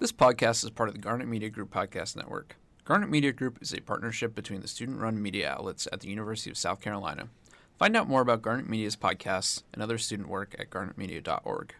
This podcast is part of the Garnet Media Group podcast network. Garnet Media Group is a partnership between the student run media outlets at the University of South Carolina. Find out more about Garnet Media's podcasts and other student work at garnetmedia.org.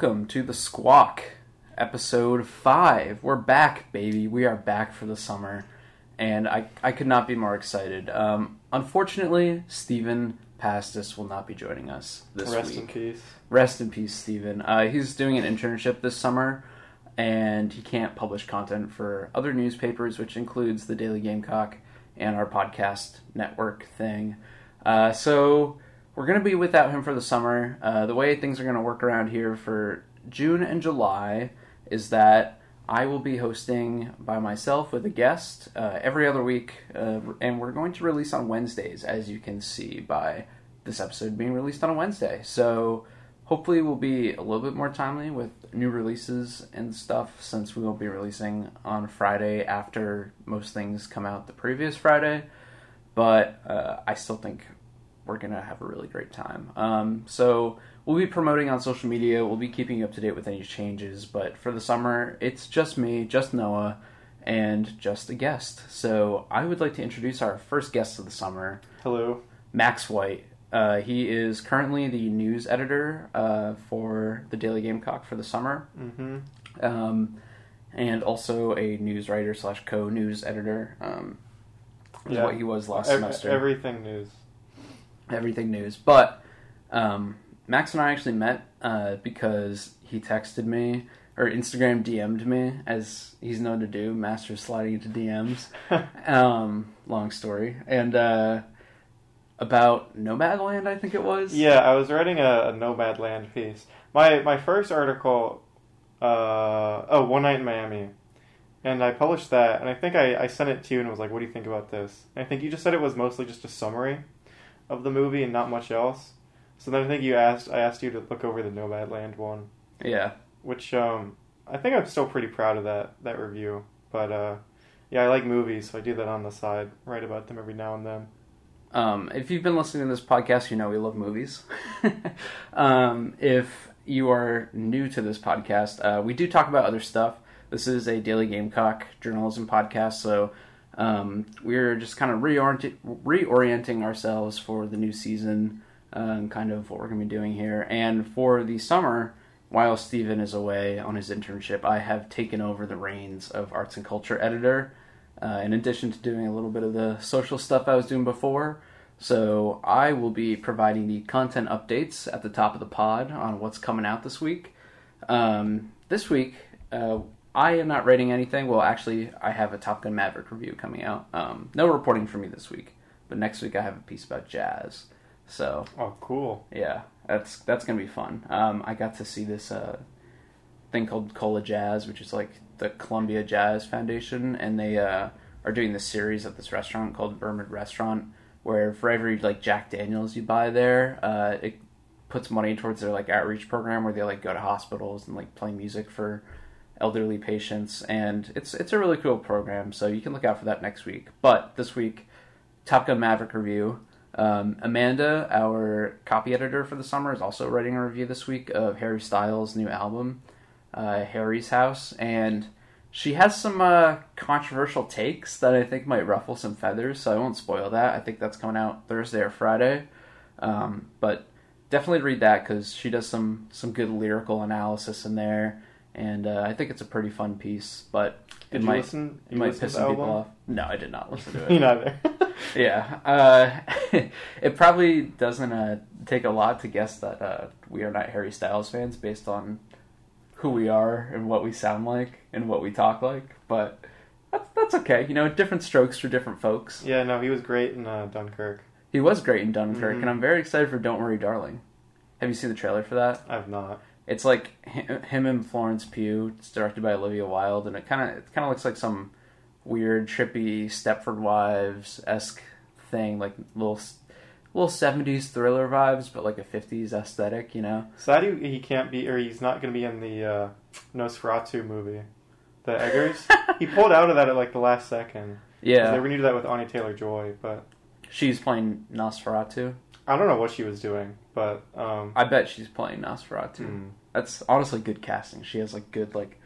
welcome to The Squawk, episode 5. We're back, baby. We are back for the summer, and I, I could not be more excited. Um, unfortunately, Stephen Pastis will not be joining us this Rest week. Rest in peace. Rest in peace, Stephen. Uh, he's doing an internship this summer, and he can't publish content for other newspapers, which includes the Daily Gamecock and our podcast network thing. Uh, so we're going to be without him for the summer. Uh, the way things are going to work around here for June and July is that I will be hosting by myself with a guest uh, every other week, uh, and we're going to release on Wednesdays, as you can see by this episode being released on a Wednesday. So hopefully, we'll be a little bit more timely with new releases and stuff, since we won't be releasing on Friday after most things come out the previous Friday. But uh, I still think we're gonna have a really great time. Um, so we'll be promoting on social media. We'll be keeping you up to date with any changes. But for the summer, it's just me, just Noah, and just a guest. So I would like to introduce our first guest of the summer, Hello. Max White. Uh, he is currently the news editor uh, for the Daily Gamecock for the summer, Mm-hmm. um, and also a news writer slash co-news editor. Um, Yeah. what he was last semester Everything news. Everything news. But um, Max and I actually met uh, because he texted me or Instagram DM'd me, as he's known to do, master sliding into DMs. um, long story, and uh, about Nomadland, I think it was. yeah, I was writing a, a Nomadland piece. My my first article, uh, oh, One Night in Miami, and I published that, and I think I, I sent it to you and was like, "What do you think about this?" And I think you just said it was mostly just a summary of the movie and not much else. So then I think you asked I asked you to look over the Nomadland one, yeah. which um, I think I'm still pretty proud of that that review. But uh, yeah, I like movies, so I do that on the side, write about them every now and then. Um, if you've been listening to this podcast, you know we love movies. um, if you are new to this podcast, uh, we do talk about other stuff. This is a daily Gamecock journalism podcast, so um, we're just kind of reorient- reorienting ourselves for the new season, um, kind of what we're going to be doing here. And for the summer, while Stephen is away on his internship, I have taken over the reins of arts and culture editor uh, in addition to doing a little bit of the social stuff I was doing before. So I will be providing the content updates at the top of the pod on what's coming out this week. Um, this week, uh, I am not rating anything. Well, actually, I have a Top Gun Maverick review coming out. Um, no reporting for me this week, but next week I have a piece about jazz. So Oh, cool. yeah, that's that's gonna be fun. Um, I got to see this uh, thing called Cola Jazz, which is like the Columbia Jazz Foundation, and they uh, are doing this series at this restaurant called Vermont Restaurant, where for every like Jack Daniels you buy there, uh, it puts money towards their like outreach program where they like go to hospitals and like play music for elderly patients, and it's it's a really cool program. So you can look out for that next week. But this week, Top Gun Maverick review. Um, Amanda, our copy editor for the summer, is also writing a review this week of Harry Styles' new album, uh, Harry's House, and she has some uh, controversial takes that I think might ruffle some feathers. So I won't spoil that. I think that's coming out Thursday or Friday, um, but definitely read that because she does some some good lyrical analysis in there, and uh, I think it's a pretty fun piece. But Did it you might listen? it you might piss some people off. No, I did not listen to it. Me neither. Yeah, uh, it probably doesn't uh, take a lot to guess that uh, we are not Harry Styles fans based on who we are and what we sound like and what we talk like. But that's, that's okay. You know, different strokes for different folks. yeah, no, he was great in uh, Dunkirk. He was great in Dunkirk, Mhm. and I'm very excited for Don't Worry, Darling. Have you seen the trailer for that? I've not. It's like him and Florence Pugh. It's directed by Olivia Wilde, and it kind of it kind of looks like some weird, trippy Stepford Wives esque thing, like little little seventies thriller vibes, but like a fifties aesthetic. You know. Sad he, he can't be, or he's not going to be in the uh, Nosferatu movie, the Eggers. he pulled out of that at like the last second. Yeah. They renewed that with Anya Taylor Joy, but She's playing Nosferatu. I don't know what she was doing. But um, I bet she's playing Nosferatu. hmm. That's honestly good casting. She has like good like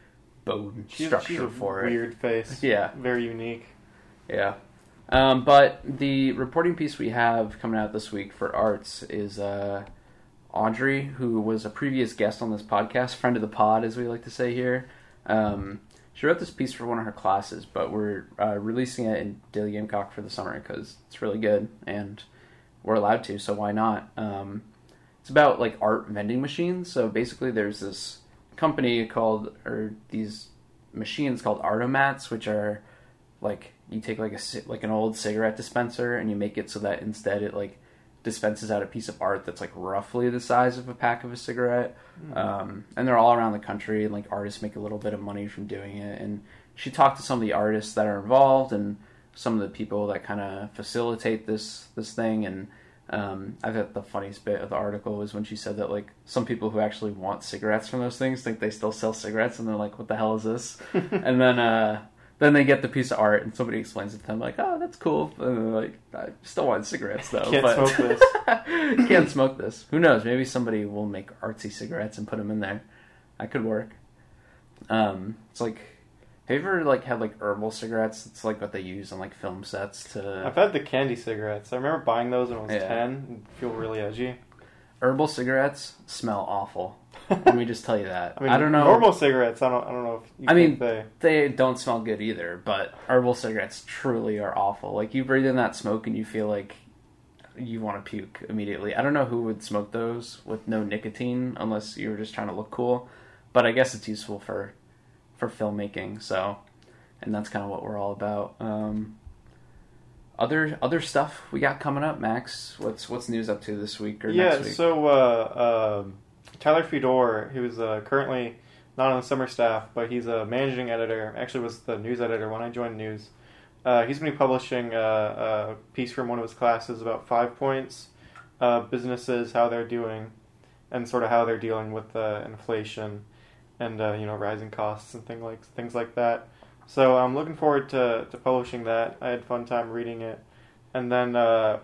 bone she's, structure she's for it. weird face. Yeah, Very unique. yeah. Um, but the reporting piece we have coming out this week for arts is uh, Audrey, who was a previous guest on this podcast, friend of the pod, as we like to say here. Um, she wrote this piece for one of her classes, but we're uh, releasing it in Daily Gamecock for the summer because it's really good and we're allowed to, so why not? Um, it's about like art vending machines. So basically, there's this company called, or these machines called Art-o-mats, which are like you take like a like an old cigarette dispenser and you make it so that instead it like dispenses out a piece of art that's like roughly the size of a pack of a cigarette. Um, and they're all around the country and like artists make a little bit of money from doing it. And she talked to some of the artists that are involved and some of the people that kind of facilitate this this thing. And um, I thought the funniest bit of the article was when she said that like some people who actually want cigarettes from those things think they still sell cigarettes and they're like what the hell is this? And then uh, then they get the piece of art and somebody explains it to them like oh that's cool. And they're like I still want cigarettes though Can't but smoke this. Can't smoke this. Who knows? Maybe somebody will make artsy cigarettes and put them in there. That could work. Um, it's like have you ever like had like herbal cigarettes it's like what they use on like film sets to I've had the candy cigarettes. I remember buying those when I was Yeah. 10 and feel really edgy. herbal cigarettes smell awful let me just tell you that I mean, don't know Normal cigarettes, I don't, I don't know if you I think mean- they. they don't smell good either, but herbal cigarettes truly are awful. Like you breathe in that smoke and you feel like you want to puke immediately. I don't know who would smoke those with no nicotine unless you were just trying to look cool, but I guess it's useful for for filmmaking. So, and that's kind of what we're all about. Um, other other stuff we got coming up, Max. What's what's news up to this week or Yeah, next week? so uh, um Tyler Fedor, who's uh, currently not on the summer staff, but he's a managing editor. Actually, was the news editor when I joined news. Uh, he's going to be publishing uh, a piece from one of his classes about five points, uh, businesses, how they're doing, and sort of how they're dealing with the inflation and uh, you know rising costs and things like things like that. So I'm looking forward to, to publishing that. I had fun time reading it, and then uh,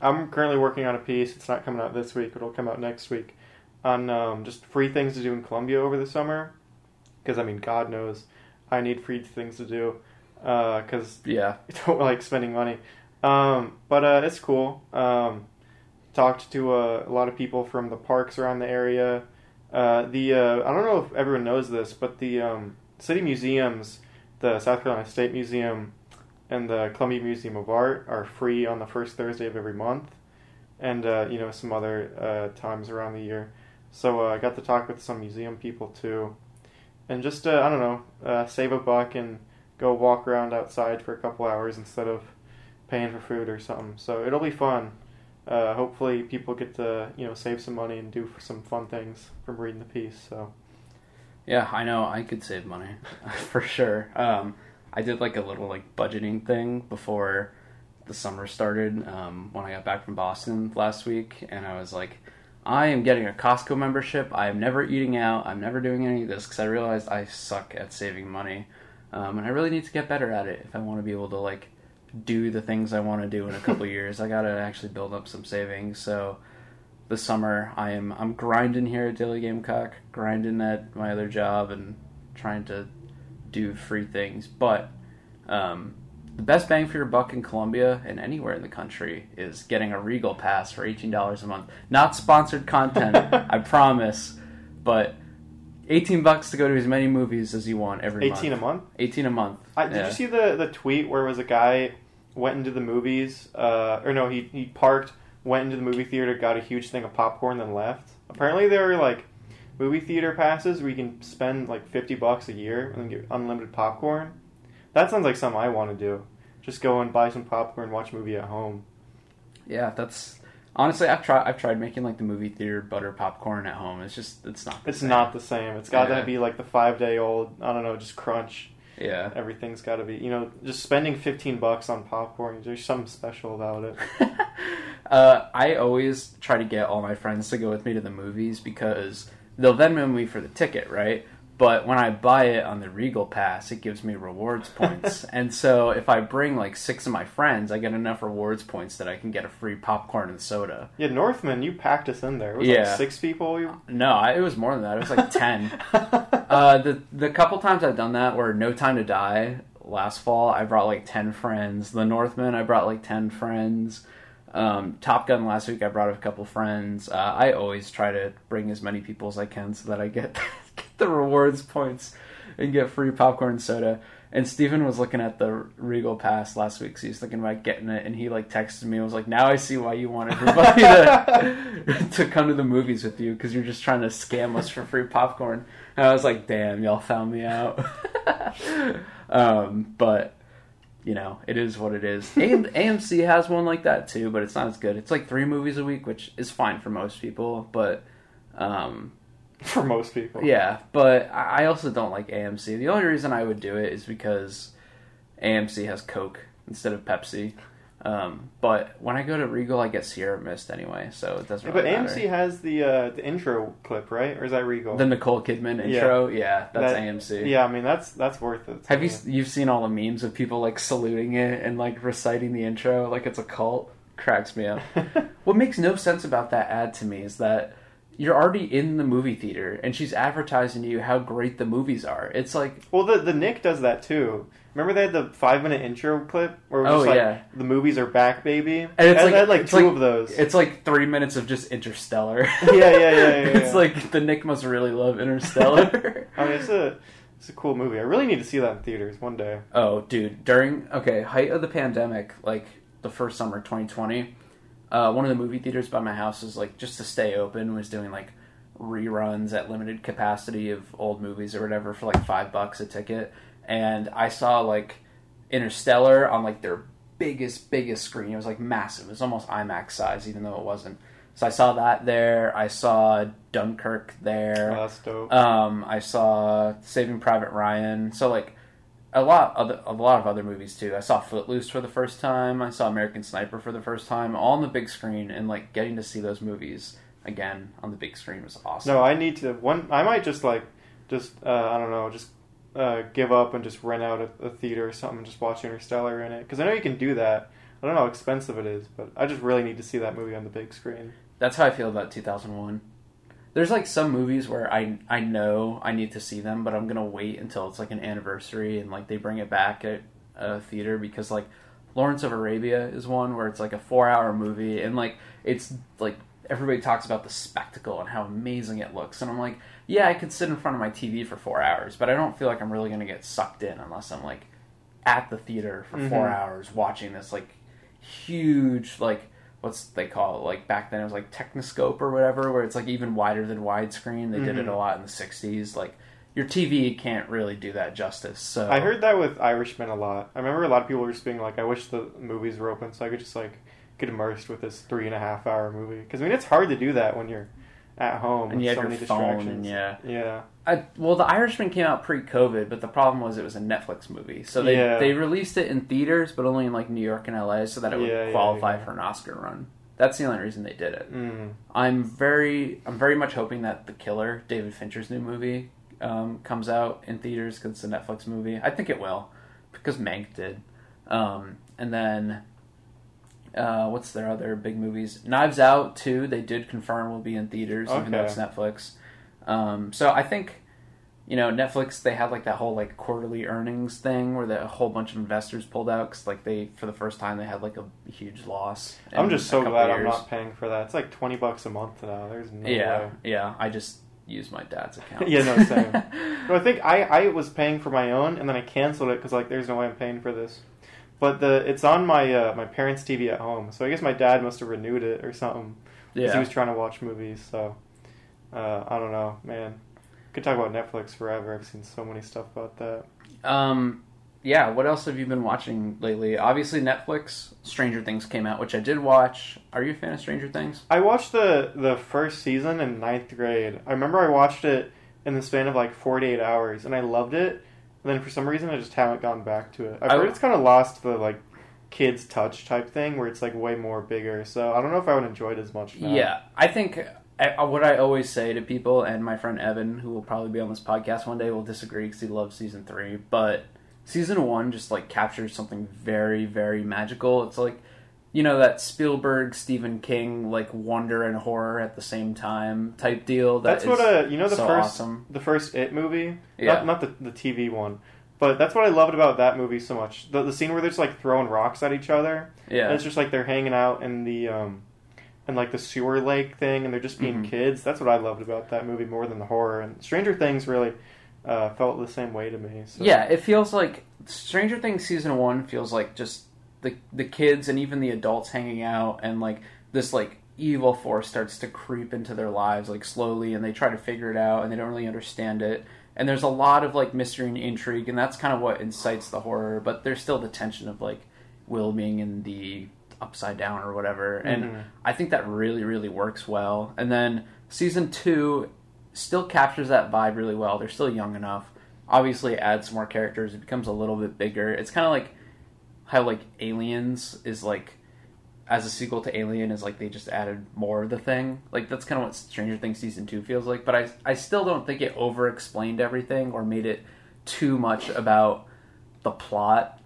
I'm currently working on a piece. It's not coming out this week. It'll come out next week on um, just free things to do in Columbia over the summer. Because I mean, God knows, I need free things to do. Because yeah, I don't like spending money. Um, but uh, it's cool. Um, talked to uh, a lot of people from the parks around the area. Uh, the uh, I don't know if everyone knows this, but the um, city museums, the South Carolina State Museum, and the Columbia Museum of Art are free on the first Thursday of every month, and uh, you know some other uh, times around the year. So I got to talk with some museum people too, and just I don't know, save a buck and go walk around outside for a couple hours instead of paying for food or something. So it'll be fun. Uh, hopefully, people get to you know save some money and do some fun things from reading the piece. So Yeah, I know. I could save money for sure. Um, I did like a little like budgeting thing before the summer started um, when I got back from Boston last week, and I was like, I am getting a Costco membership. I am never eating out. I'm never doing any of this because I realized I suck at saving money, um, and I really need to get better at it if I want to be able to like do the things I want to do in a couple years. I got to actually build up some savings. So this summer I am I'm grinding here at Daily Gamecock, grinding at my other job and trying to do free things. But um, the best bang for your buck in Columbia and anywhere in the country is getting a Regal pass for eighteen dollars a month. Not sponsored content, I promise, but eighteen bucks to go to as many movies as you want every eighteen a month. month. Eighteen a month. I, did Yeah. you see the the tweet where it was a guy went into the movies? Uh, or no, he he parked, went into the movie theater, got a huge thing of popcorn, then left. Apparently, there are like movie theater passes where you can spend like fifty bucks a year and get unlimited popcorn. That sounds like something I want to do. Just go and buy some popcorn, watch a movie at home. Yeah, that's honestly I've tried I've tried making like the movie theater butter popcorn at home. It's just it's not. the It's same. not the same. It's got Yeah. to be like the five day old. I don't know, just crunch. Yeah. Everything's got to be. You know, just spending fifteen bucks on popcorn. There's something special about it. Uh, I always try to get all my friends to go with me to the movies because they'll Venmo me for the ticket, right? But when I buy it on the Regal Pass, it gives me rewards points. and so if I bring like six of my friends, I get enough rewards points that I can get a free popcorn and soda. Yeah, Northman, you packed us in there. It was Yeah. like six people. You... No, I, it was more than that. It was like ten. uh, the the couple times I've done that were No Time to Die last fall. I brought like ten friends. The Northman, I brought like ten friends. Um, Top Gun last week, I brought a couple friends. Uh, I always try to bring as many people as I can so that I get the rewards points and get free popcorn and soda. And Stephen was looking at the Regal Pass last week, so he's thinking about getting it. And he like texted me and was like, "Now I see why you want everybody to to come to the movies with you because you're just trying to scam us for free popcorn." And I was like, "Damn, y'all found me out." um, but you know, it is what it is. AM- AMC has one like that too, but it's not as good. It's like three movies a week, which is fine for most people, but um, For most people. yeah. But I also don't like AMC. The only reason I would do it is because AMC has Coke instead of Pepsi. Um, but when I go to Regal, I get Sierra Mist anyway, so it doesn't. Yeah, Really but matter. AMC has the uh, the intro clip, right? Or is that Regal? the Nicole Kidman intro, yeah, that's That- AMC. yeah, I mean that's that's worth it. Have you me. you've seen all the memes of people like saluting it and like reciting the intro like it's a cult? Cracks me up. what makes no sense about that ad to me is that you're already in the movie theater and she's advertising to you how great the movies are. It's like Well, the the Nick does that too. Remember they had the five minute intro clip where it was Oh, just like yeah. the movies are back, baby. And it's I like- had like two like- of those. it's like three minutes of just Interstellar. Yeah, yeah, yeah, yeah, it's yeah. like the Nick must really love Interstellar. I mean, it's a it's a cool movie. I really need to see that in theaters one day. Oh, dude! During okay, height of the pandemic, like the first summer, 2020, uh, one of the movie theaters by my house was like just to stay open was doing like reruns at limited capacity of old movies or whatever for like five bucks a ticket, and I saw like Interstellar on like their biggest biggest screen. It was like massive. It was almost IMAX size, even though it wasn't. So I saw that there. I saw Dunkirk there. Oh, that's dope. Um, I saw Saving Private Ryan. So like a lot other a lot of other movies too. I saw Footloose for the first time. I saw American Sniper for the first time, all on the big screen, and like getting to see those movies again on the big screen was awesome. no, I need to one. I might just like just uh, I don't know, just uh, give up and just rent out a, a theater or something and just watch Interstellar in it because I know you can do that. I don't know how expensive it is, but I just really need to see that movie on the big screen. That's how I feel about 2001. There's like some movies where I I know I need to see them, but I'm gonna wait until it's like an anniversary and like they bring it back at a theater because like Lawrence of Arabia is one where it's like a four hour movie and like it's like everybody talks about the spectacle and how amazing it looks and I'm like yeah I could sit in front of my TV for four hours but I don't feel like I'm really gonna get sucked in unless I'm like at the theater for four Mhm. hours watching this like huge like what's they call it like back then it was like technoscope or whatever where it's like even wider than widescreen they did it a mm-hmm. lot in the 60s like your tv can't really do that justice so I heard that with Irishman a lot. I remember a lot of people were just being like, "I wish the movies were open so I could just like get immersed with this three and a half hour movie." Because I mean, it's hard to do that when you're at home and with you have so your many phone distractions. and yeah yeah, I, well the irishman came out pre-covid but the problem was it was a netflix movie so they, Yeah. they released it in theaters but only in like new york and la so that it would Yeah, qualify yeah. for an oscar run that's the only reason they did it mm. I'm very, I'm very much hoping that The Killer, David Fincher's new movie, um, comes out in theaters because it's a Netflix movie. I think it will because Mank did. Um, and then, uh, what's their other big movies? Knives Out too. They did confirm will be in theaters, even though it's Netflix. Um, so I think. You know, Netflix. They had like that whole like quarterly earnings thing where the, a whole bunch of investors pulled out because like they for the first time they had like a huge loss. I'm just so glad I'm not paying for that. It's like twenty bucks a month now. There's no Yeah, way. yeah. I just use my dad's account. Yeah, no, same. No, I think I, I was paying for my own, and then I canceled it because like there's no way I'm paying for this. But the it's on my uh, my parents' TV at home, so I guess my dad must have renewed it or something. yeah. he was trying to watch movies. So uh, I don't know, man. Could talk about Netflix forever. I've seen so many stuff about that. Um, yeah. What else have you been watching lately? Obviously, Netflix. Stranger Things came out, which I did watch. Are you a fan of Stranger Things? I watched the the first season in ninth grade. I remember I watched it in the span of like 48 hours, and I loved it. And then for some reason, I just haven't gone back to it. I've I- heard it's kind of lost the like kids touch type thing where it's like way more bigger. So I don't know if I would enjoy it as much. Now. Yeah, I think I, what I always say to people, and my friend Evan, who will probably be on this podcast one day, will disagree because he loves season three. But season one just like captures something very, very magical. It's like you know that Spielberg, Stephen King, like wonder and horror at the same time type deal. That That's what uh you know the so first awesome. the first It movie, Yeah. not, not the the TV one, but that's what I loved about that movie so much. The the scene where they're just like throwing rocks at each other. And Yeah, it's just like they're hanging out in the um in like the sewer lake thing, and they're just being Mhm. kids. That's what I loved about that movie more than the horror. And Stranger Things really uh, felt the same way to me. So. yeah. It feels like Stranger Things season one feels like just the the kids and even the adults hanging out, and like this like evil force starts to creep into their lives like slowly, and they try to figure it out, and they don't really understand it. And there's a lot of like mystery and intrigue, and that's kind of what incites the horror. But there's still the tension of like Will being in the upside down or whatever, and Mhm. I think that really, really works well. And then season two still captures that vibe really well. They're still young enough. Obviously, it adds more characters. It becomes a little bit bigger. It's kind of like how like Aliens is like as a sequel to Alien is like they just added more of the thing. Like that's kind of what Stranger Things season two feels like. But I I still don't think it over explained everything or made it too much about the plot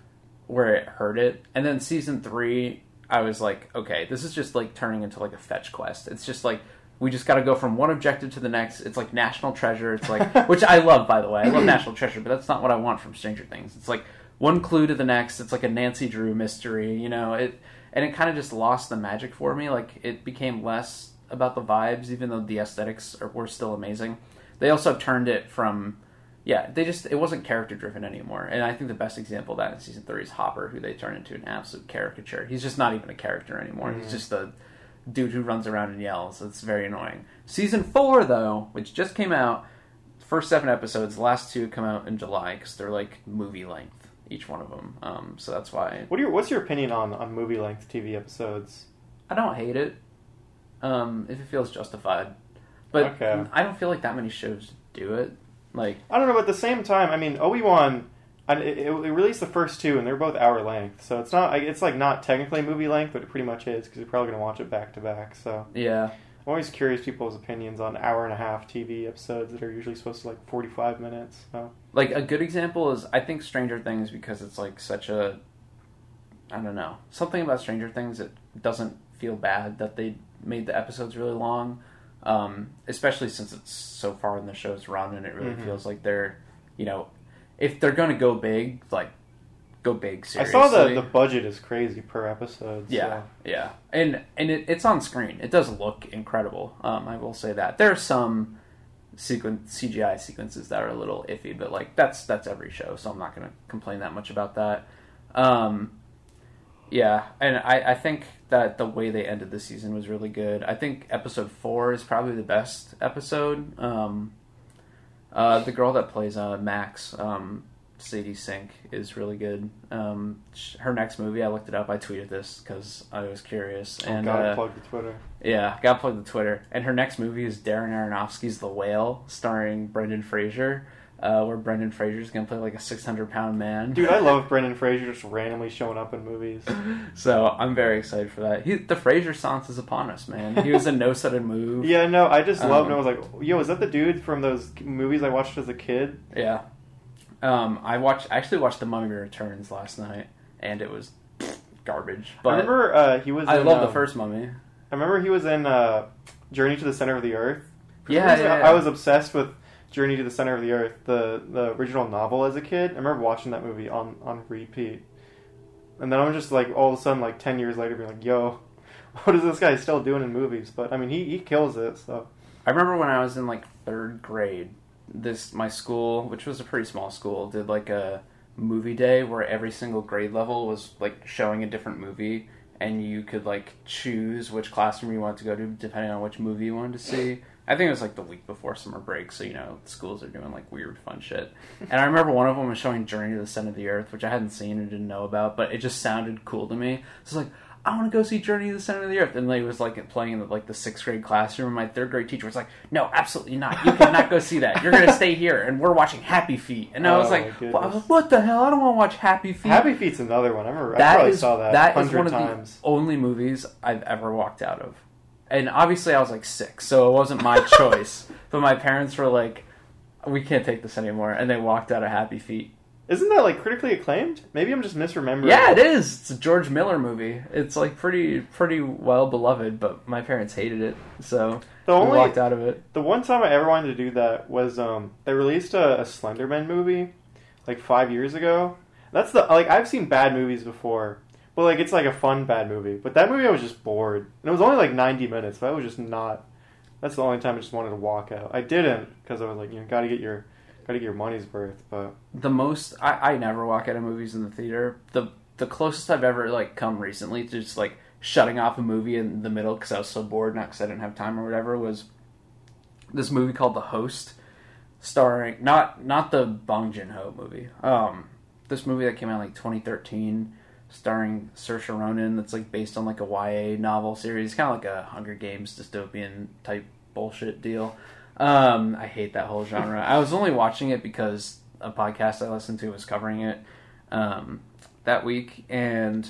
where it hurt it. And then season three, I was like, okay, this is just like turning into like a fetch quest. It's just like we just got to go from one objective to the next. It's like National Treasure. It's like, which I love, by the way. I love National Treasure, but that's not what I want from Stranger Things. It's like one clue to the next. It's like a Nancy Drew mystery, you know. It and it kind of just lost the magic for me. Like it became less about the vibes, even though the aesthetics are, were still amazing. They also turned it from yeah, they just it wasn't character driven anymore. And I think the best example of that in season three is Hopper, who they turned into an absolute caricature. He's just not even a character anymore. Mhm. He's just a dude who runs around and yells. It's very annoying. Season four, though, which just came out, first seven episodes. The last two come out in July because they're like movie length, each one of them. Um, so that's why What are your What's your opinion on on movie length TV episodes? I don't hate it um, if it feels justified. But Okay. I don't feel like that many shows do it. Like I don't know, but at the same time, I mean, Obi Wan, it, it it released the first two, and they're both hour length, so it's not it's like not technically movie length, but it pretty much is because you're probably gonna watch it back to back. So yeah, I'm always curious people's opinions on hour and a half TV episodes that are usually supposed to like 45 minutes. So like a good example is I think Stranger Things because it's like such a I don't know something about Stranger Things that doesn't feel bad that they made the episodes really long, um, especially since it's so far in the show's run and it really Mhm. feels like they're you know if they're going to go big like go big I saw the the budget is crazy per episode. so- Yeah, yeah, and and it, it's on screen. It does look incredible. Um, I will say that there are some sequence CGI sequences that are a little iffy, but like that's that's every show, so I'm not going to complain that much about that. Um, yeah, and I, I think that the way they ended the season was really good. I think episode four is probably the best episode. Um, uh, the girl that plays uh, Max, um, Sadie Sink, is really good. Um, sh- her next movie, I looked it up. I tweeted this because I was curious. Oh, And gotta uh, plug the Twitter. yeah, got plugged the Twitter. And her next movie is Darren Aronofsky's The Whale, starring Brendan Fraser, uh, where Brendan Fraser's gonna play like a 600 pound man. Dude, I love Brendan Fraser just randomly showing up in movies. so I'm very excited for that. He, the Fraser Sans is upon us, man. He was in No Sudden Move. Yeah, no, I just loved Um, him. I was like, yo, is that the dude from those movies I watched as a kid? Yeah. Um, I watched. I actually watched The Mummy Returns last night, and it was garbage. But I remember uh, he was. I in, love the um, first Mummy. I remember he was in uh, Journey to the Center of the Earth. Yeah, yeah, yeah. I was obsessed with Journey to the Center of the Earth, the the original novel as a kid. I remember watching that movie on on repeat, and then I'm just like all of a sudden, like ten years later, being like, "Yo, what is this guy still doing in movies?" But I mean, he he kills it. So I remember when I was in like third grade, this my school, which was a pretty small school, did like a movie day where every single grade level was like showing a different movie, and you could like choose which classroom you wanted to go to depending on which movie you wanted to see. I think it was like the week before summer break, so you know schools are doing like weird fun shit. And I remember one of them was showing Journey to the Center of the Earth, which I hadn't seen and didn't know about, but it just sounded cool to me. So I was like, I want to go see Journey to the Center of the Earth, and they was like playing in the, like the sixth grade classroom. And my third grade teacher was like, "No, absolutely not. You cannot go see that. You're gonna stay here, and we're watching Happy Feet." And I was Oh, like, my "What goodness. what the hell? I don't want to watch Happy Feet." Happy Feet's another one. I remember. I That probably is- saw that, that is hundred one of times. the only movies I've ever walked out of. And obviously, I was like six, so it wasn't my choice. But my parents were like, "We can't take this anymore," and they walked out of Happy Feet. Isn't that like critically acclaimed? Maybe I'm just misremembering. Yeah, it is. It's a George Miller movie. It's like pretty pretty well beloved, but my parents hated it, so The we only walked out of it. the one time I ever wanted to do that was um they released a, a Slenderman movie like five years ago. That's the like I've seen bad movies before, but like it's like a fun bad movie. But that movie I was just bored, and it was only like 90 minutes. But I was just not. That's the only time I just wanted to walk out. I didn't because I was like, you know, got to get your got to get your money's worth. But The most I, I never walk out of movies in the theater. The the closest I've ever like come recently to just like shutting off a movie in the middle because I was so bored, not because I didn't have time or whatever, was this movie called The Host, starring not not the Bong Joon Ho movie. Um, this movie that came out like 2013, starring Saoirse Ronan. That's like based on like a YA novel series, kind of like a Hunger Games dystopian type bullshit deal. Um, I hate that whole genre. I was only watching it because a podcast I listened to was covering it um, that week, and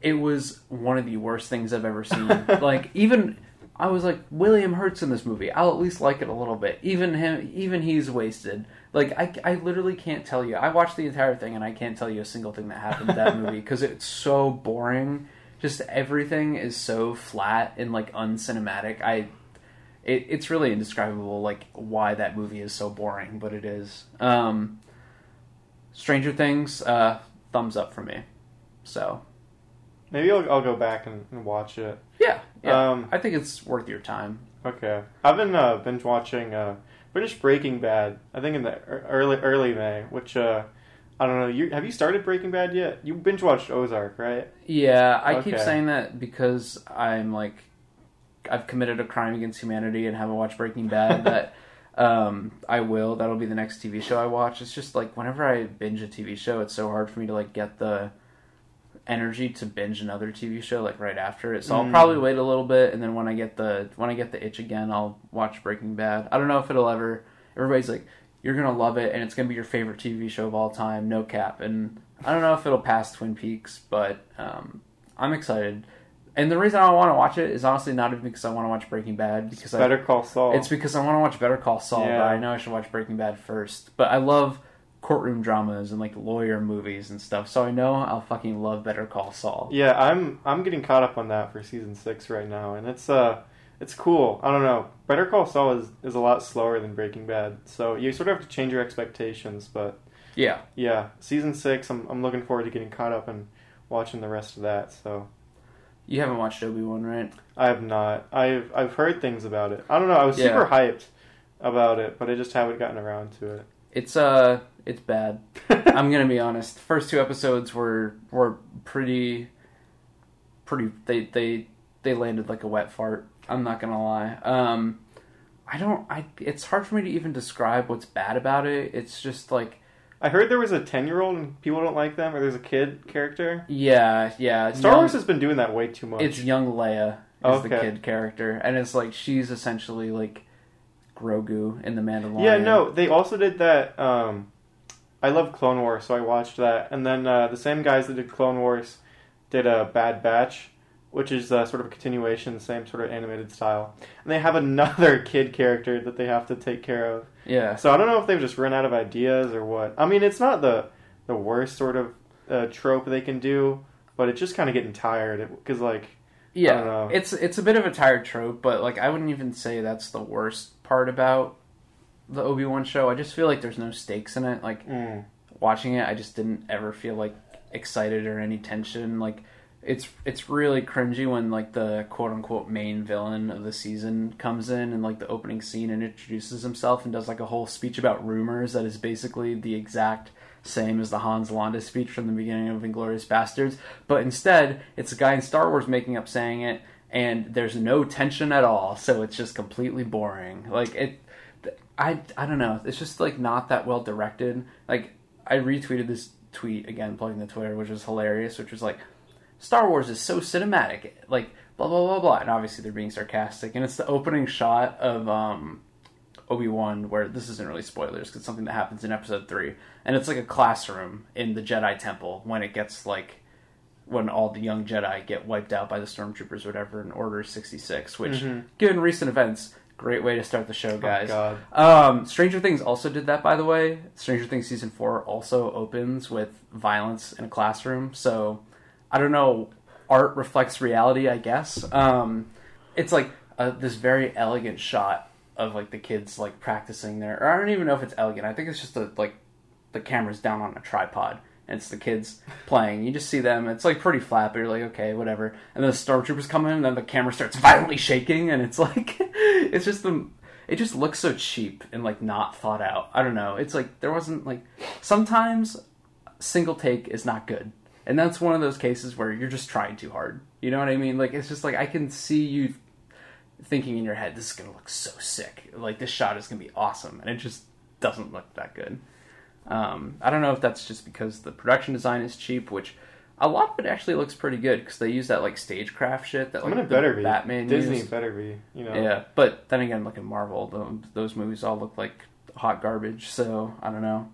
it was one of the worst things I've ever seen. like even I was like William Hurt's in this movie. I'll at least like it a little bit. Even him, even he's wasted. Like I, I literally can't tell you. I watched the entire thing and I can't tell you a single thing that happened in that movie because it's so boring. Just everything is so flat and like uncinematic. I it, it's really indescribable like why that movie is so boring but it is um stranger things uh thumbs up for me so maybe I'll, I'll go back and, and watch it. Yeah Um, i think it's worth your time Okay, I've been uh, binge watching uh, British Breaking Bad. I think in the early early May, which uh, I don't know. You have you started Breaking Bad yet? You binge watched Ozark, right? yeah i keep saying that because i'm like i've committed a crime against humanity and haven't watched breaking bad that um i will that'll be the next tv show i watch it's just like whenever i binge a tv show it's so hard for me to like get the energy to binge another TV show like right after it. So I'll Mm. probably wait a little bit and then when I get the when I get the itch again, I'll watch Breaking Bad. I don't know if it'll ever everybody's like you're to love it and it's to be your favorite TV show of all time, no cap. And I don't know if it'll pass Twin Peaks, but um I'm excited. And the reason I want to watch it is honestly not even because I want to watch Breaking Bad because I, Better Call Saul. it's because I want to watch Better Call Saul, Yeah. but I know I should watch Breaking Bad first. But I love courtroom dramas and like lawyer movies and stuff, so I know I'll fucking love Better Call Saul. yeah, I'm I'm getting caught up on that for season six right now, and it's uh it's cool. I don't know. Better Call Saul is is a lot slower than Breaking Bad, so you sort of have to change your expectations. But Yeah. yeah, season six, I'm I'm looking forward to getting caught up and watching the rest of that. So. You haven't watched Obi Wan, right? I have not. I've I've heard things about it. I don't know. I was Yeah. super hyped about it, but I just haven't gotten around to it. It's uh, it's bad. I'm gonna be honest. First two episodes were were pretty, pretty. They they they landed like a wet fart. I'm not gonna lie. Um, I don't. I. It's hard for me to even describe what's bad about it. It's just like I heard there was a ten year old and people don't like them, or there's a kid character. yeah, yeah. Star young- Wars has been doing that way too much. It's young Leia is the kid character, and it's like she's essentially like Grogu in the Mandalorian. yeah, no. They also did that. Um, I love Clone Wars, so I watched that, and then uh, the same guys that did Clone Wars did a Bad Batch, which is uh, sort of a continuation, the same sort of animated style, and they have another kid character that they have to take care of. Yeah, So I don't know if they've just run out of ideas or what. I mean, it's not the the worst sort of uh, trope they can do, but it's just kind of getting tired because like I don't yeah. know. It's it's a bit of a tired trope, but like I wouldn't even say that's the worst part about the Obi Wan show. I just feel like there's no stakes in it. Like mm, watching it, I just didn't ever feel like excited or any tension. Like it's it's really cringy when like the quote unquote main villain of the season comes in and like the opening scene and introduces himself and does like a whole speech about rumors that is basically the exact same as the Hans Landa speech from the beginning of Inglourious Basterds, but instead it's a guy in Star Wars making up saying it and there's no tension at all, so it's just completely boring. Like it I I don't know. It's just like not that well directed. Like I retweeted this tweet again, plugging the Twitter, which was hilarious. Which was like, Star Wars is so cinematic, like blah blah blah blah, and obviously they're being sarcastic, and it's the opening shot of um, Obi Wan, where this isn't really spoilers because something that happens in Episode Three, and it's like a classroom in the Jedi Temple when it gets like when all the young Jedi get wiped out by the stormtroopers, or whatever, in Order sixty six. Which, Mhm. given recent events, great way to start the show, guys. Oh, God. Um, Stranger Things also did that, by the way. Stranger Things season four also opens with violence in a classroom. So I don't know. Art reflects reality, I guess. Um, it's like uh, this very elegant shot of like the kids like practicing there. Or I don't even know if it's elegant. I think it's just the like the camera's down on a tripod. And it's the kids playing. You just see them. It's like pretty flat, but you're like, okay, whatever. And then the stormtroopers come in, and then the camera starts violently shaking, and it's like, it's just the it just looks so cheap and like not thought out. I don't know. It's like there wasn't like sometimes single take is not good. And that's one of those cases where you're just trying too hard. You know what I mean? Like it's just like I can see you thinking in your head this is to look so sick. Like this shot is to be awesome and it just doesn't look that good. Um, I don't know if that's just because the production design is cheap, which a lot of it actually looks pretty good because they use that like stagecraft shit that like the better be. Batman Disney used. better be. You know. Yeah, but then again, look at Marvel. Those, those movies all look like hot garbage. So I don't know.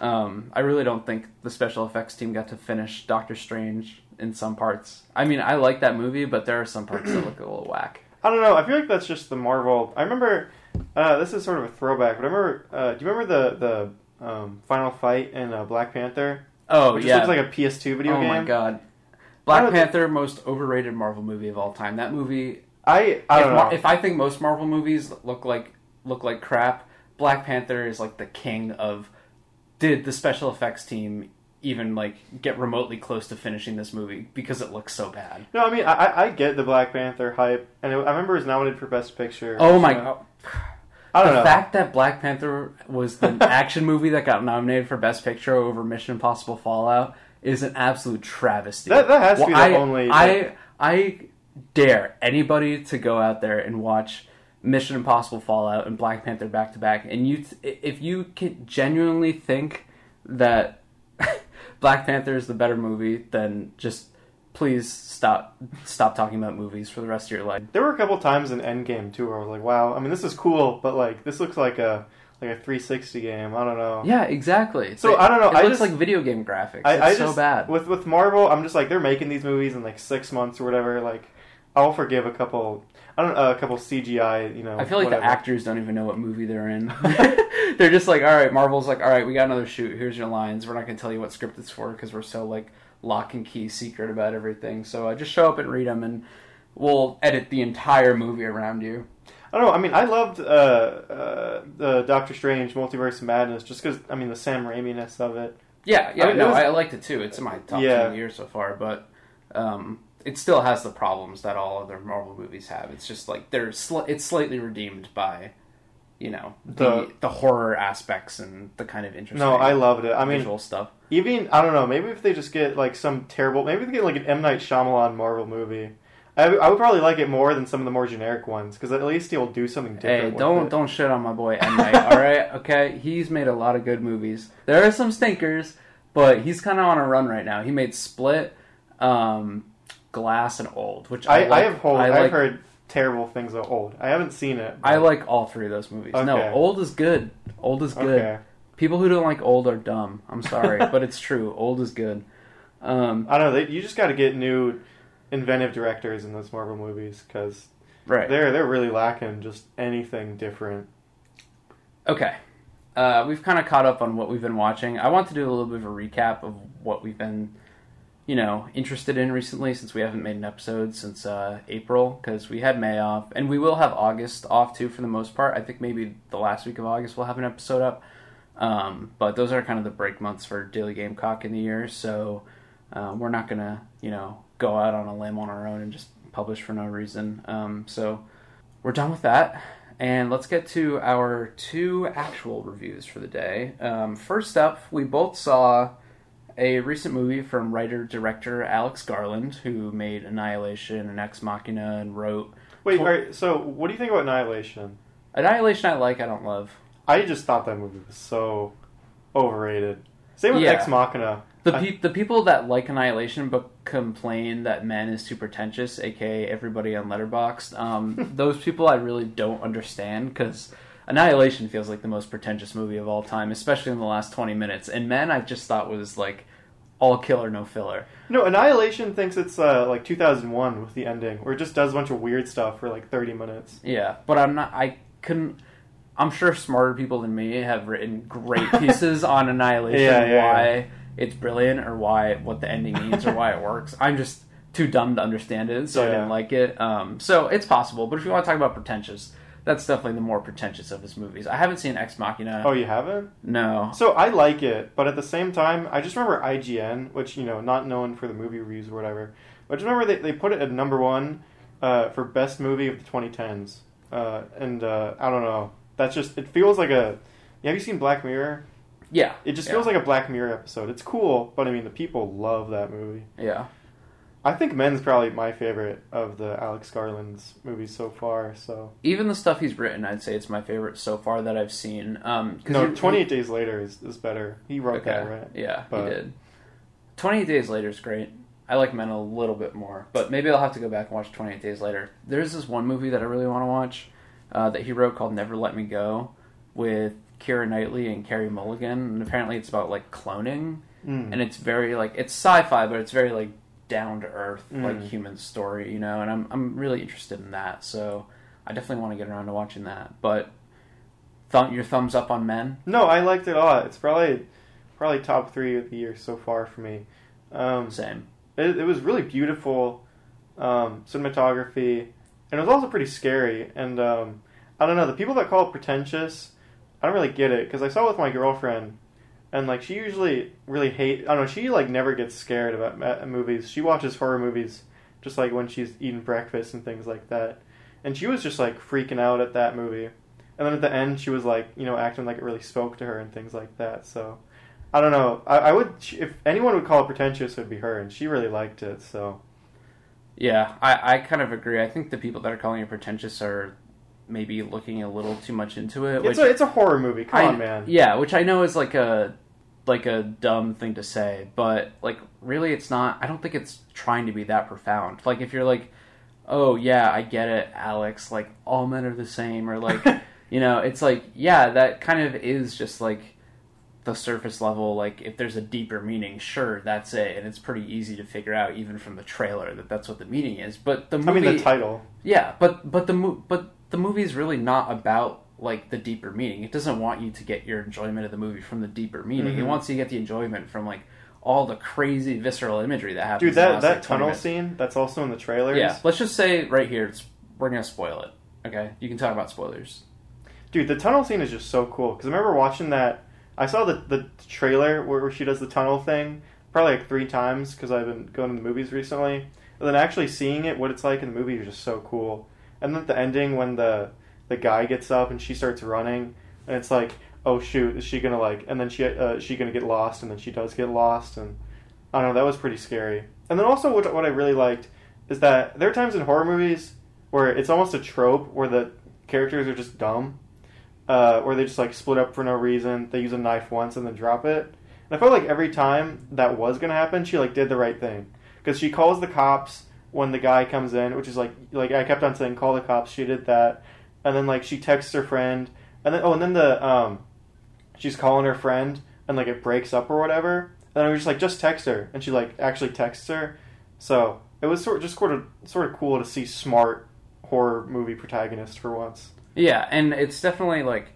Um, I really don't think the special effects team got to finish Doctor Strange in some parts. I mean, I like that movie, but there are some parts that look a little whack. I don't know. I feel like that's just the Marvel. I remember. Uh, this is sort of a throwback, but I remember. Uh, do you remember the the um, final fight and uh, Black Panther? Oh Which yeah. just looks like a PS2 video oh game. my god. Black Panther, most overrated Marvel movie of all time. That movie. I I if, don't Mar- know. if I think most Marvel movies look like look like crap, Black Panther is like the king of. Did the special effects team even like get remotely close to finishing this movie because it looks so bad? no, I mean I, I- I get the Black Panther hype, and it, I remember it was nominated for Best Picture. Oh my god. I don't the know. fact that Black Panther was the action movie that got nominated for Best Picture over Mission Impossible Fallout is an absolute travesty. That- that has to be the I, only- I I dare anybody to go out there and watch Mission Impossible Fallout and Black Panther back to back, and you if you can genuinely think that Black Panther is the better movie, then just please stop stop talking about movies for the rest of your life. There were a couple times in Endgame too where I was like, "Wow, I mean, this is cool, but like, this looks like a like a 360 game. I don't know." Yeah, exactly. So, I don't know, It I looks just- like video game graphics. I, it's I so just, bad. with with Marvel. I'm just like they're making these movies in like six months or whatever. Like, I'll forgive a couple. I don't know, a couple CGI. You know, I feel like whatever. the actors don't even know what movie they're in. they're just like, all right, Marvel's like, all right, we got another shoot. Here's your lines. We're not going to tell you what script it's for because we're so like lock and key secret about everything. So uh, just show up and read them, and we'll edit the entire movie around you. I don't know. I mean, I loved uh, uh, the Doctor Strange Multiverse of Madness just because I mean the Sam Raimi-ness of it. Yeah, yeah, I mean, no, was- I liked it too. It's in my top Yeah. ten of the year so far, but um, it still has the problems that all other Marvel movies have. It's just like they're sli- it's slightly redeemed by, you know, the The- the horror aspects and the kind of interesting. No, I loved it. I mean, visual stuff. Even I don't know. Maybe if they just get like some terrible, maybe they get like an M Night Shyamalan Marvel movie. I, I would probably like it more than some of the more generic ones because at least he'll do something different. Hey, don't it. don't shit on my boy M Night. all right, okay. He's made a lot of good movies. There are some stinkers, but he's kind of on a run right now. He made Split, um, Glass, and Old, which I, I, like, I have hold, I I've like. heard terrible things of old. I haven't seen it. I like all three of those movies. No, Old is good. Old is good. Okay. People who don't like Old are dumb. I'm sorry, but it's true. Old is good. Um, I don't know. They, you just got to get new, inventive directors in those Marvel movies because right. they're they're really lacking just anything different. Okay. Uh, we've kind of caught up on what we've been watching. I want to do a little bit of a recap of what we've been, you know, interested in recently since we haven't made an episode since uh, April because we had May off. And we will have August off too for the most part. I think maybe the last week of August we'll have an episode up. Um, but those are kind of the break months for Daily Gamecock in the year. So uh, we're not going to, you know, go out on a limb on our own and just publish for no reason. Um, so we're done with that. And let's get to our two actual reviews for the day. Um, first up, we both saw a recent movie from writer director Alex Garland, who made Annihilation and Ex Machina and wrote Wait, Tw- right, so what do you think about Annihilation? Annihilation. I like, I don't love. I just thought that movie was so overrated. Same with Yeah. Ex Machina. The I- the people that like Annihilation but complain that Men is too pretentious, aka everybody on Letterboxd, um, those people I really don't understand because Annihilation feels like the most pretentious movie of all time, especially in the last twenty minutes. And Men, I just thought was like all killer, no filler. No, Annihilation thinks it's uh, like 2001 with the ending, where it just does a bunch of weird stuff for like 30 minutes. Yeah, but I'm not. I couldn't. I'm sure smarter people than me have written great pieces on Annihilation, Yeah, yeah, why it's brilliant or why what the ending means or why it works. I'm just too dumb to understand it, so I Yeah. didn't like it. Um, so it's possible, but if you want to talk about pretentious, that's definitely the more pretentious of his movies. I haven't seen Ex Machina. Oh, you haven't? no. So I like it, but at the same time, I just remember IGN, which you know, not known for the movie reviews or whatever. But just remember they, they put it at number one uh, for best movie of the 2010s, uh, and uh, I don't know. That's just it feels like a. Have you seen Black Mirror? Yeah. It just Yeah. feels like a Black Mirror episode. It's cool, but I mean, the people love that movie. Yeah. I think Men's probably my favorite of the Alex Garland's movies so far. So Even the stuff he's written, I'd say it's my favorite so far that I've seen. Um, no, you- 28 Days Later is, is better. He wrote Okay. that, right? Yeah, But- he did. 28 Days Later is great. I like Men a little bit more, but maybe I'll have to go back and watch 28 Days Later. There's this one movie that I really want to watch uh, that he wrote called Never Let Me Go with Keira Knightley and Carey Mulligan, and apparently it's about like cloning, Mm. and it's very like it's sci-fi, but it's very like down to earth, like Mm. human story, you know. And I'm I'm really interested in that, so I definitely want to get around to watching that. But thumb your thumbs up on Men. No, I liked it a lot. It's probably probably top three of the year so far for me. Um, Same. it, it was really beautiful um, cinematography, and it was also pretty scary. And um, I don't know the people that call it pretentious. I don't really get it because I saw it with my girlfriend, and like she usually really hate. I don't know. She like never gets scared about movies. She watches horror movies just like when she's eating breakfast and things like that. And she was just like freaking out at that movie. And then at the end, she was like, you know, acting like it really spoke to her and things like that. So, I don't know. I, I would, if anyone would call it pretentious, it would be her, and she really liked it. So, Yeah, I, I kind of agree. I think the people that are calling it pretentious are maybe looking a little too much into it. it's which a it's a horror movie. Come I- on, man. Yeah, which I know is like a like a dumb thing to say, but like really, it's not. I don't think it's trying to be that profound. Like if you're like, oh yeah, I get it, Alex. Like all men are the same, or like you know, it's like yeah, that kind of is just like the surface level. Like if there's a deeper meaning, sure, that's it, and it's pretty easy to figure out even from the trailer that that's what the meaning is. But the movie, I mean, the title. yeah, but but the mo- but the movie's really not about like the deeper meaning. It doesn't want you to get your enjoyment of the movie from the deeper meaning. It Mhm. wants you to get the enjoyment from like all the crazy visceral imagery that happens. Dude, that last, that like, tunnel minutes. scene that's also in the trailer Yeah, let's just say right here, it's we're gonna spoil it. Okay, you can talk about spoilers. Dude, the tunnel scene is just so cool because I remember watching that. I saw the the trailer where, she does the tunnel thing probably like three times because I've been going to the movies recently. And then actually seeing it, what it's like in the movie, is just so cool. And then the ending when the the guy gets up and she starts running, and it's like, oh shoot, is she gonna like? And then she uh, she gonna get lost, and then she does get lost, and I don't know, that was pretty scary. And then also what what I really liked is that there are times in horror movies where it's almost a trope where the characters are just dumb uh, where they just like split up for no reason. They use a knife once and then drop it. And I felt like every time that was gonna happen, she like did the right thing because she calls the cops when the guy comes in, which is like like I kept on saying call the cops. She did that, and then like she texts her friend, and then oh, and then the um, she's calling her friend and like it breaks up or whatever. And I was just like just text her, and she like actually texts her. So it was sort of just sort of sort of cool to see smart horror movie protagonist for once. Yeah, and it's definitely like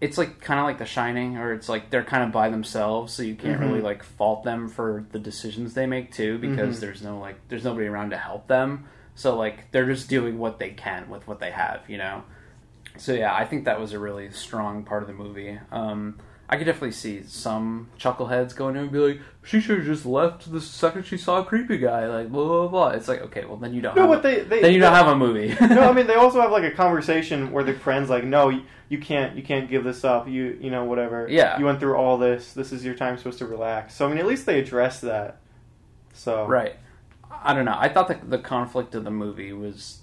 it's like kind of like The Shining, or it's like they're kind of by themselves, so you can't Mhm. really like fault them for the decisions they make too, because Mhm. there's no like there's nobody around to help them. So like they're just doing what they can with what they have, you know. So yeah, I think that was a really strong part of the movie. Um, I could definitely see some chuckleheads going in and be like, "She should have just left the second she saw a creepy guy." Like blah blah blah. It's like okay, well then you don't. No, have but a, they, they then you don't have a movie. no, I mean they also have like a conversation where the friends like, no, you, you can't, you can't give this up. You, you know, whatever. Yeah. You went through all this. This is your time supposed to relax. So I mean, at least they address that. So Right. I don't know. I thought that the conflict of the movie was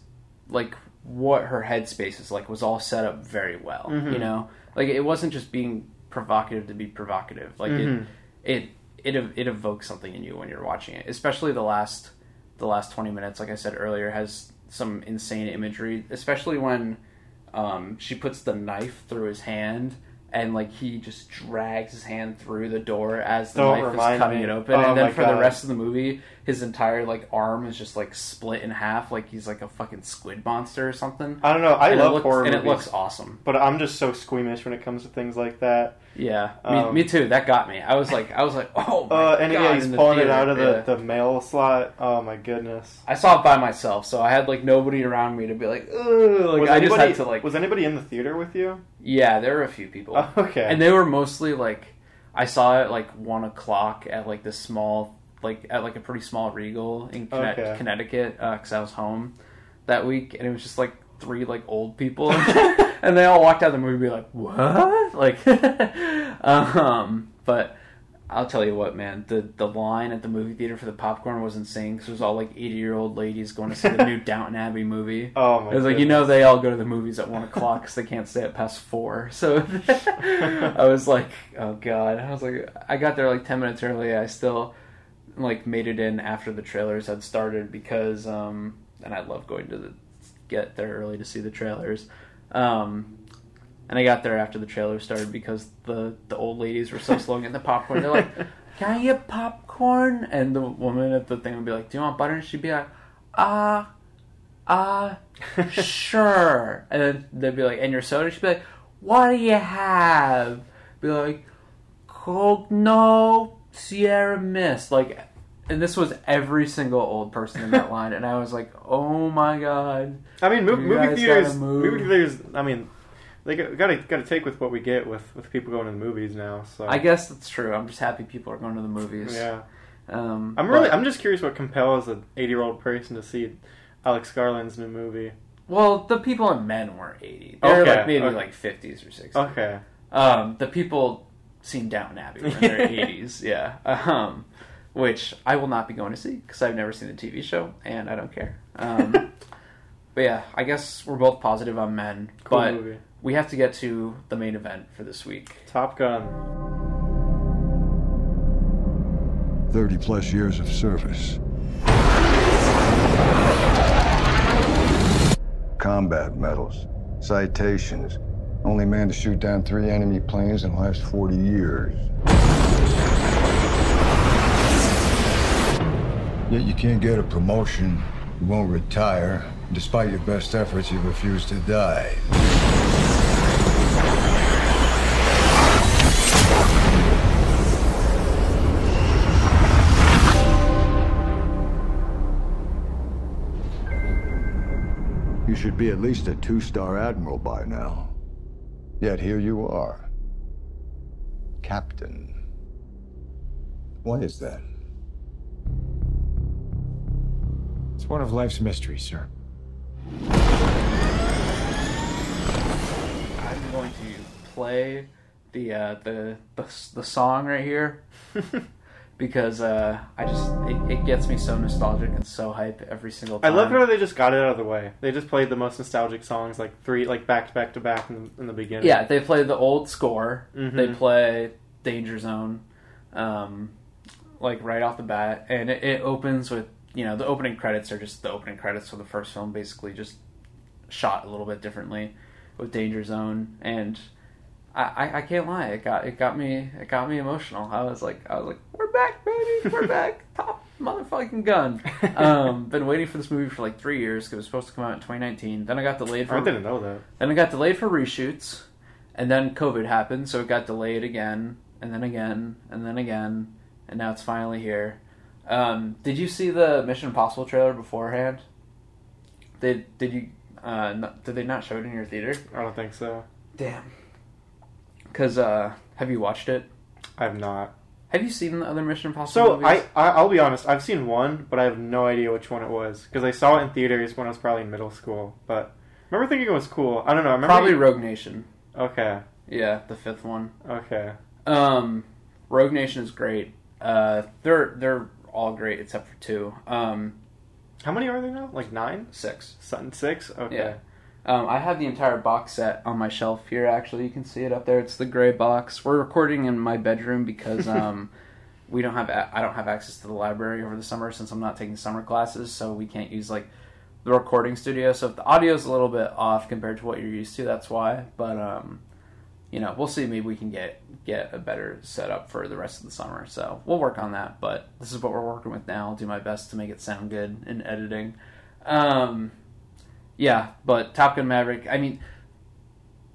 like what her headspace is like was all set up very well. Mhm. You know, like it wasn't just being provocative to be provocative. Like Mhm. it, it, it, it evokes something in you when you're watching it. Especially the last, the last twenty minutes. Like I said earlier, has some insane imagery. Especially when, um, she puts the knife through his hand. And like he just drags his hand through the door as the Don't knife is cutting me. it open, Oh and then for the rest of the movie, his entire like arm is just like split in half, like he's like a fucking squid monster or something. I don't know. I and love looks, horror and movies, it looks awesome. but I'm just so squeamish when it comes to things like that. Yeah, me, Um, me too. That got me. I was like, I was like, oh my Uh, and god! yeah, he's in the pulling it out of the, yeah. the mail slot. Oh my goodness. I saw it by myself, so I had like nobody around me to be like, ugh. Like was I anybody, just had to like, was anybody in the theater with you? Yeah, there were a few people, Oh, okay. and they were mostly like, I saw it like one o'clock at like this small, like at like a pretty small Regal in Conne- Okay. Connecticut, because I was home that week, and it was just like three like old people, and they all walked out of the movie be like, what? Like, um, but. I'll tell you what, man. The the line at the movie theater for the popcorn was insane because it was all like eighty year old ladies going to see the new Downton Abbey movie. oh my. God. It was like you know they all go to the movies at one o'clock because they can't stay at past four. So I was like, oh god. I was like, I got there like ten minutes early. I still like made it in after the trailers had started because um and I love going to the get there early to see the trailers. Um and I got there after the trailer started because the the old ladies were so slow getting the popcorn. They're like, "Can I get popcorn?" And the woman at the thing would be like, "Do you want butter?" And she'd be like, "Ah, uh, sure." And then they'd be like, "And your soda?" She'd be like, "What do you have?" Be like, "Coke, no, Sierra Mist." Like, and this was every single old person in that line, and I was like, "Oh my god." I mean, mo- movie theaters. Movie theaters. I mean, they got got to got to take with what we get with with people going to the movies now. So I guess that's true. I'm just happy people are going to the movies. yeah. Um, I'm but- really. I'm just curious what compels an 80 year old person to see Alex Garland's new movie. Well, the people in men were 80. They're Okay, like maybe okay. like 50s or 60s. Okay. Um, the people seen Downton Abbey in their 80s, yeah. Um, which I will not be going to see because I've never seen the TV show and I don't care. Um, but yeah, I guess we're both positive on men, Cool but movie. We have to get to the main event for this week. Top Gun. 30 plus years of service. Combat medals, citations. Only man to shoot down three enemy planes in the last 40 years. Yet you can't get a promotion, you won't retire. Despite your best efforts, you refuse to die. Should be at least a two-star admiral by now. Yet here you are. Captain. Why is that? It's one of life's mysteries, sir. I'm going to play the uh, the, the the song right here because uh, I just it, it gets me so nostalgic and so hype every single time. I love how they just got it out of the way. They just played the most nostalgic songs like three, like back to back to back in the, in the beginning. Yeah, they play the old score. Mhm. They play Danger Zone, um, like right off the bat, and it, it opens with you know the opening credits are just the opening credits for the first film, basically just shot a little bit differently with Danger Zone, and I, I, I can't lie, it got it got me it got me emotional. I was like I was like we're back, baby, we're back, top motherfucking gun. Um, been waiting for this movie for like three years. 'cause It was supposed to come out in 2019. Then I got delayed for I didn't know that. then it got delayed for reshoots, and then COVID happened, so it got delayed again, and then again, and then again, and now it's finally here. Um, did you see the Mission Impossible trailer beforehand? Did did you? Uh, did they not show it in your theater? I don't think so. Damn. Because uh, have you watched it? I have not. Have you seen the other Mission Impossible So movies? I, I, I'll be honest. I've seen one, but I have no idea which one it was because I saw it in theaters when I was probably in middle school. But I remember thinking it was cool. I don't know. I remember probably Rogue Nation. Okay. Yeah, the fifth one. Okay. Um, Rogue Nation is great. Uh, they're they're all great except for two. Um, How many are there now? Like nine? six. Sun six? Okay. Yeah. Um, I have the entire box set on my shelf here. Actually, you can see it up there. It's the gray box. We're recording in my bedroom because um, we don't have a- I don't have access to the library over the summer since I'm not taking summer classes, so we can't use like the recording studio. So if the audio is a little bit off compared to what you're used to, that's why. But um, you know, we'll see. Maybe we can get get a better setup for the rest of the summer. So we'll work on that. But this is what we're working with now. I'll do my best to make it sound good in editing. Um, yeah, but Top Gun Maverick. I mean,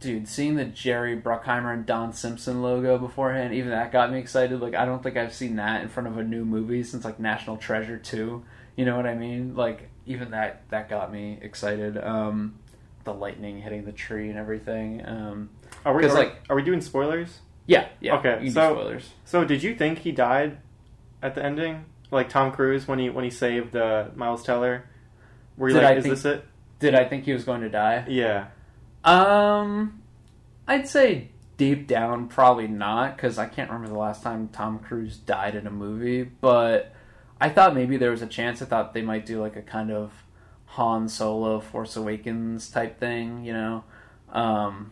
dude, seeing the Jerry Bruckheimer and Don Simpson logo beforehand, even that got me excited. Like, I don't think I've seen that in front of a new movie since like National Treasure Two. You know what I mean? Like, even that that got me excited. Um, the lightning hitting the tree and everything. Um, Are we are, like- are we doing spoilers? yeah, yeah. Okay, you can do so- spoilers. So did you think he died at the ending, like Tom Cruise when he when he saved uh, Miles Teller? Were you Did like, I is think- this it? Did I think he was going to die? Yeah. Um, I'd say deep down, probably not, because I can't remember the last time Tom Cruise died in a movie. But I thought maybe there was a chance. I thought they might do like a kind of Han Solo Force Awakens type thing, you know. Um,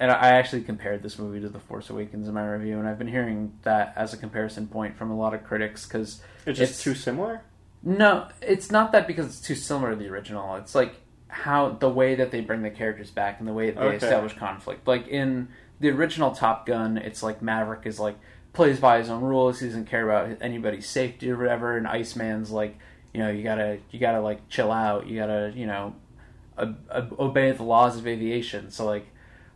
and I actually compared this movie to The Force Awakens in my review, and I've been hearing that as a comparison point from a lot of critics because It's just It's- too similar. no, it's not that because it's too similar to the original. It's like how the way that they bring the characters back and the way that they Okay. establish conflict. Like in the original Top Gun, it's like Maverick is like plays by his own rules. He doesn't care about anybody's safety or whatever. And Iceman's like, you know, you gotta you gotta like chill out. You gotta you know ob- ob- obey the laws of aviation. So like.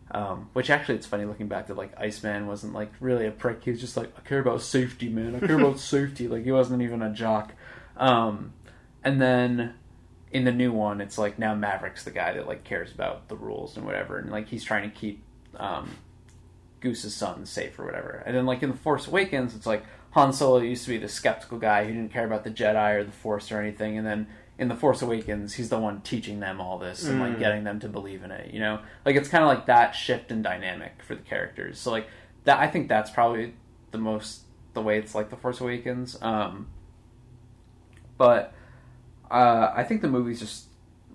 Um, which actually, it's funny looking back that like Iceman wasn't like really a prick. He was just like, I care about safety, man. I care about safety. Like he wasn't even a jock. Um, and then in the new one, it's like now Maverick's the guy that like cares about the rules and whatever, and like he's trying to keep um, Goose's son safe or whatever. And then like in the Force Awakens, it's like Han Solo used to be the skeptical guy who didn't care about the Jedi or the Force or anything, and then in the Force Awakens, he's the one teaching them all this and like Mm. getting them to believe in it. You know, like it's kind of like that shift in dynamic for the characters. So like that, I think that's probably the most the way it's like the Force Awakens. Um, but uh, I think the movie's just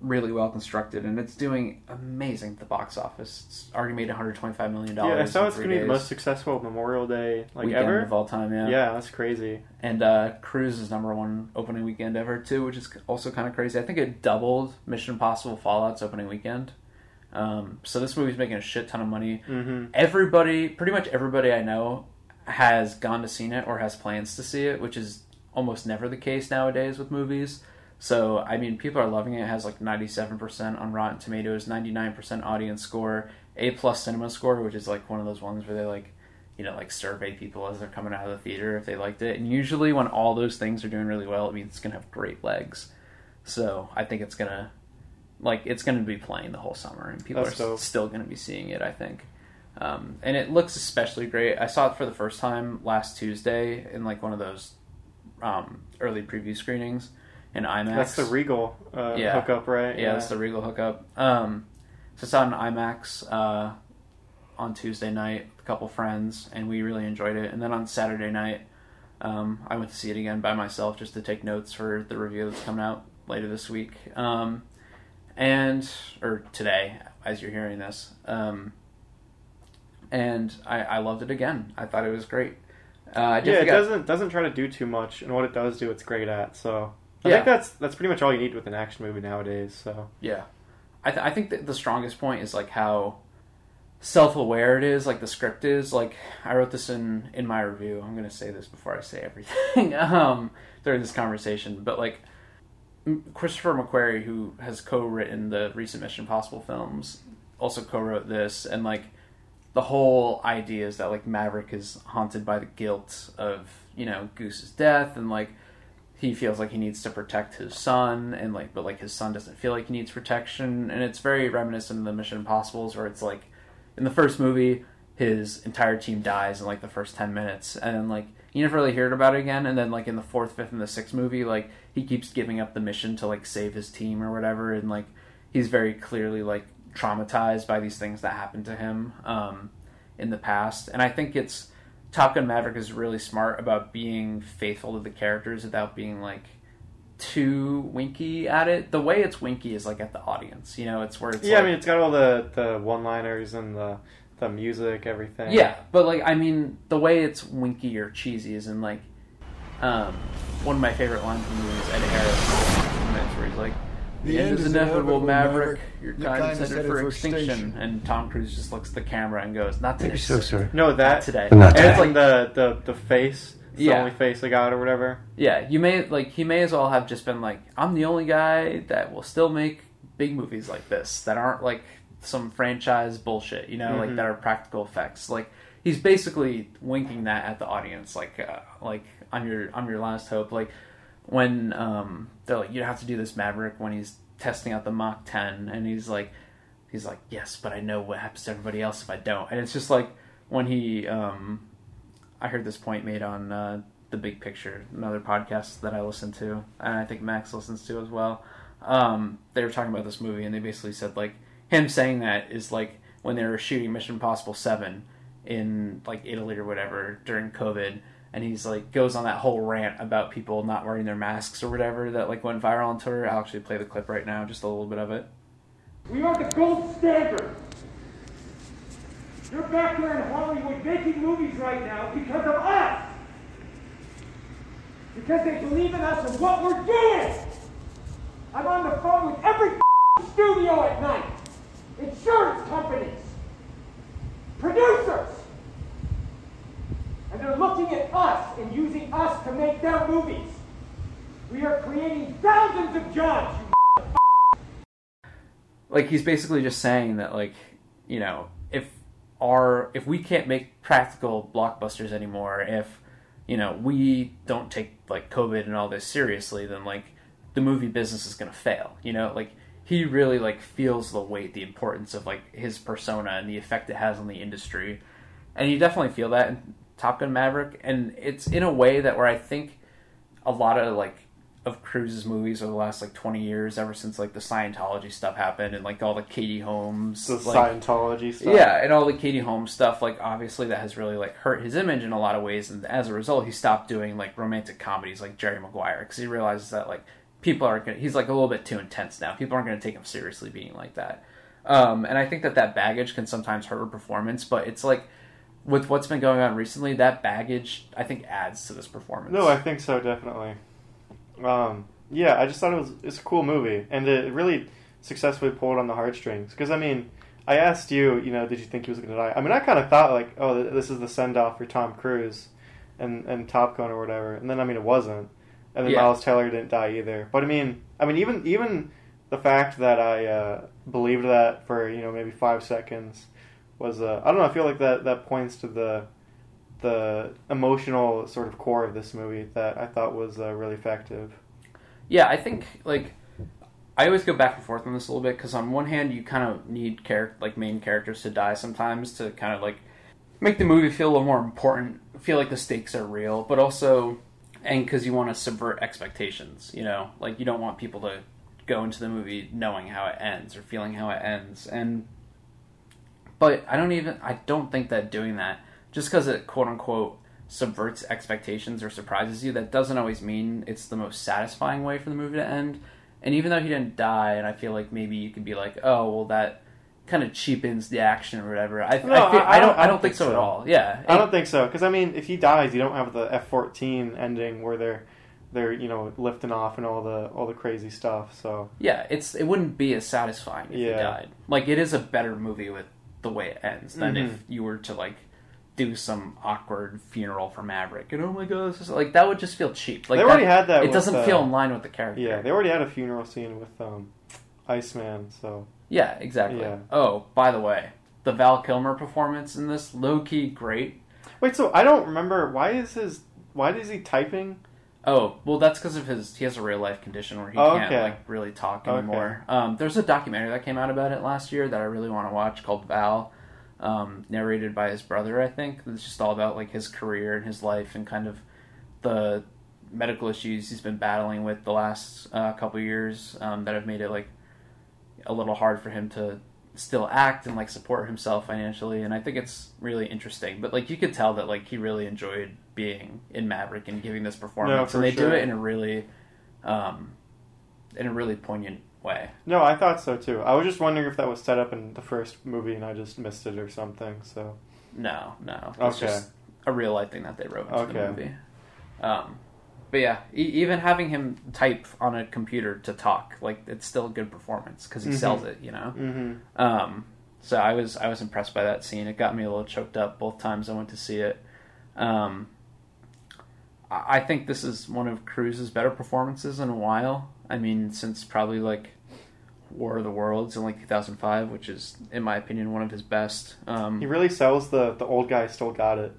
really well constructed, and it's doing amazing at the box office. It's already made 125 million dollars. Yeah, I saw it's gonna be the most successful Memorial Day like weekend ever. of all time. Yeah, Yeah, that's crazy. and uh, Cruise's number one opening weekend ever too, which is also kind of crazy. I think it doubled Mission Impossible Fallout's opening weekend. Um, so this movie's making a shit ton of money. hmm Everybody, pretty much everybody I know, has gone to see it or has plans to see it, which is almost never the case nowadays with movies. So I mean, people are loving it. It has like ninety seven percent on Rotten Tomatoes, ninety nine percent audience score, A plus cinema score, which is like one of those ones where they like, you know, like survey people as they're coming out of the theater if they liked it. And usually, when all those things are doing really well, it means it's gonna have great legs. So I think it's gonna, like, it's gonna be playing the whole summer, and people That's are dope. still gonna be seeing it. I think. Um, and it looks especially great. I saw it for the first time last Tuesday in like one of those um, early preview screenings in IMAX. That's the Regal uh, Yeah. hookup, right? yeah, that's the Regal hookup. Um, so I saw in IMAX uh, on Tuesday night with a couple friends, and we really enjoyed it. And then on Saturday night, um, I went to see it again by myself just to take notes for the review that's coming out later this week. Um, and or today, as you're hearing this. Um, and I, I loved it again. I thought it was great. Uh, yeah, it doesn't doesn't try to do too much, and what it does do, it's great at. So I Yeah. think that's that's pretty much all you need with an action movie nowadays. So Yeah, I, th- I think that the strongest point is like how self-aware it is. Like the script is. Like I wrote this in in my review. I'm gonna say this before I say everything um, during this conversation. But like Christopher McQuarrie, who has co-written the recent Mission Impossible films, also co-wrote this, and like the whole idea is that like Maverick is haunted by the guilt of you know Goose's death, and like he feels like he needs to protect his son and like but like his son doesn't feel like he needs protection. And it's very reminiscent of the mission impossibles where it's like in the first movie his entire team dies in like the first 10 minutes. And like you never really heard about it again. And then like in the fourth fifth and the sixth movie like he keeps giving up the mission to like save his team or whatever. And like he's very clearly like traumatized by these things that happened to him um, in the past. And i think it's Top Gun Maverick is really smart about being faithful to the characters without being like too winky at it. The way it's winky is like at the audience. You know, it's where it's yeah, like, I mean, it's got all the the one liners and the the music, everything. Yeah, but like I mean, the way it's winky or cheesy is in like um, one of my favorite lines from the movie is Ed Harris, where he's like, "The, end, is inevitable, Maverick. Your kind is headed for extinction." And Tom Cruise just looks at the camera and goes, "Not today, sorry. No, Not that today." But not and it's like the the the face. It's the Yeah. only face I got or whatever. Yeah, you may like he may as well have just been like, I'm the only guy that will still make big movies like this that aren't like some franchise bullshit, you know, like Mhm. that are practical effects. Like he's basically winking that at the audience, like uh, like on your on your last hope, like when um they're like you have to do this Maverick when he's testing out the Mach 10, and he's like he's like yes, but I know what happens to everybody else if I don't, and it's just like when he um I heard this point made on uh, the Big Picture, another podcast that I listen to, and I think Max listens to as well. Um, they were talking about this movie, and they basically said like him saying that is like when they were shooting Mission Impossible Seven in like Italy or whatever during COVID, and he's like goes on that whole rant about people not wearing their masks or whatever that like went viral on Twitter. I'll actually play the clip right now, just a little bit of it. We are the gold standard. You're back here in Hollywood making movies right now because of us. Because they believe in us and what we're doing. I'm on the phone with every studio at night. Insurance companies. Producers. And they're looking at us and using us to make their movies. We are creating thousands of jobs, like he's basically just saying that like you know if our if we can't make practical blockbusters anymore if you know we don't take like covid and all this seriously then like the movie business is going to fail you know like he really like feels the weight the importance of like his persona and the effect it has on the industry and you definitely feel that top gun maverick and it's in a way that where i think a lot of like of Cruise's movies over the last like 20 years, ever since like the Scientology stuff happened and like all the Katie Holmes, The like, Scientology stuff. yeah, and all the Katie Holmes stuff. Like obviously that has really like hurt his image in a lot of ways, and as a result, he stopped doing like romantic comedies like Jerry Maguire because he realizes that like people aren't gonna. He's like a little bit too intense now. People aren't going to take him seriously being like that. Um, and I think that that baggage can sometimes hurt a performance, but it's like with what's been going on recently, that baggage I think adds to this performance. No, I think so definitely. Um, yeah, I just thought it was it's a cool movie, and it really successfully pulled on the heartstrings. Because I mean, I asked you, you know, did you think he was going to die? I mean, I kind of thought like, oh, this is the send off for Tom Cruise, and and Top Gun or whatever. And then I mean, it wasn't, and then Yeah. Miles Teller didn't die either. But I mean, I mean, even even the fact that I uh, believed that for you know maybe five seconds was uh, I don't know. I feel like that that points to the the emotional sort of core of this movie that I thought was uh, really effective. Yeah, I think like I always go back and forth on this a little bit because on one hand you kind of need character like main characters to die sometimes to kind of like make the movie feel a little more important, feel like the stakes are real, but also and because you want to subvert expectations, you know, like you don't want people to go into the movie knowing how it ends or feeling how it ends, and but I don't even I don't think that doing that just because it quote unquote subverts expectations or surprises you, that doesn't always mean it's the most satisfying way for the movie to end. And even though he didn't die, and I feel like maybe you could be like, oh, well, that kind of cheapens the action or whatever. I, No, I, feel, I- I, don't, I don't think so, so. at all. Yeah, I don't think so because I mean, if he dies, you don't have the F fourteen ending where they're they're you know lifting off and all the all the crazy stuff. So yeah, it's it wouldn't be as satisfying if he died. Like it is a better movie with the way it ends than Mhm. if you were to like do some awkward funeral for Maverick and oh my god, this is like that would just feel cheap. Like They already that- had that It with, doesn't uh, feel in line with the character. yeah, they already had a funeral scene with um, Iceman. So Yeah, exactly. Yeah. Oh, by the way, the Val Kilmer performance in this low key great. wait, so I don't remember why is his why is he typing? Oh, well, that's because of his. He has a real life condition where he Oh, can't okay. like really talk Okay. anymore. Um, there's a documentary that came out about it last year that I really want to watch called Val, um, narrated by his brother. I think it's just all about like his career and his life and kind of the medical issues he's been battling with the last uh, couple years um, that have made it like a little hard for him to still act and like support himself financially and i think it's really interesting but like you could tell that like he really enjoyed being in maverick and giving this performance for and they sure. do it in a really um, in a really poignant way. No, I thought so too. I was just wondering if that was set up in the first movie and I just missed it or something. So No, no, it's Okay. just a real life thing that they wrote into the movie. Um, but yeah, e- even having him type on a computer to talk, like it's still a good performance because he Mhm. sells it, you know. hmm Um, so I was I was impressed by that scene. It got me a little choked up both times I went to see it. Um, I think this is one of Cruise's better performances in a while. I mean, since probably like War of the Worlds in like 2005, which is, in my opinion, one of his best. Um, he really sells the the old guy still got it.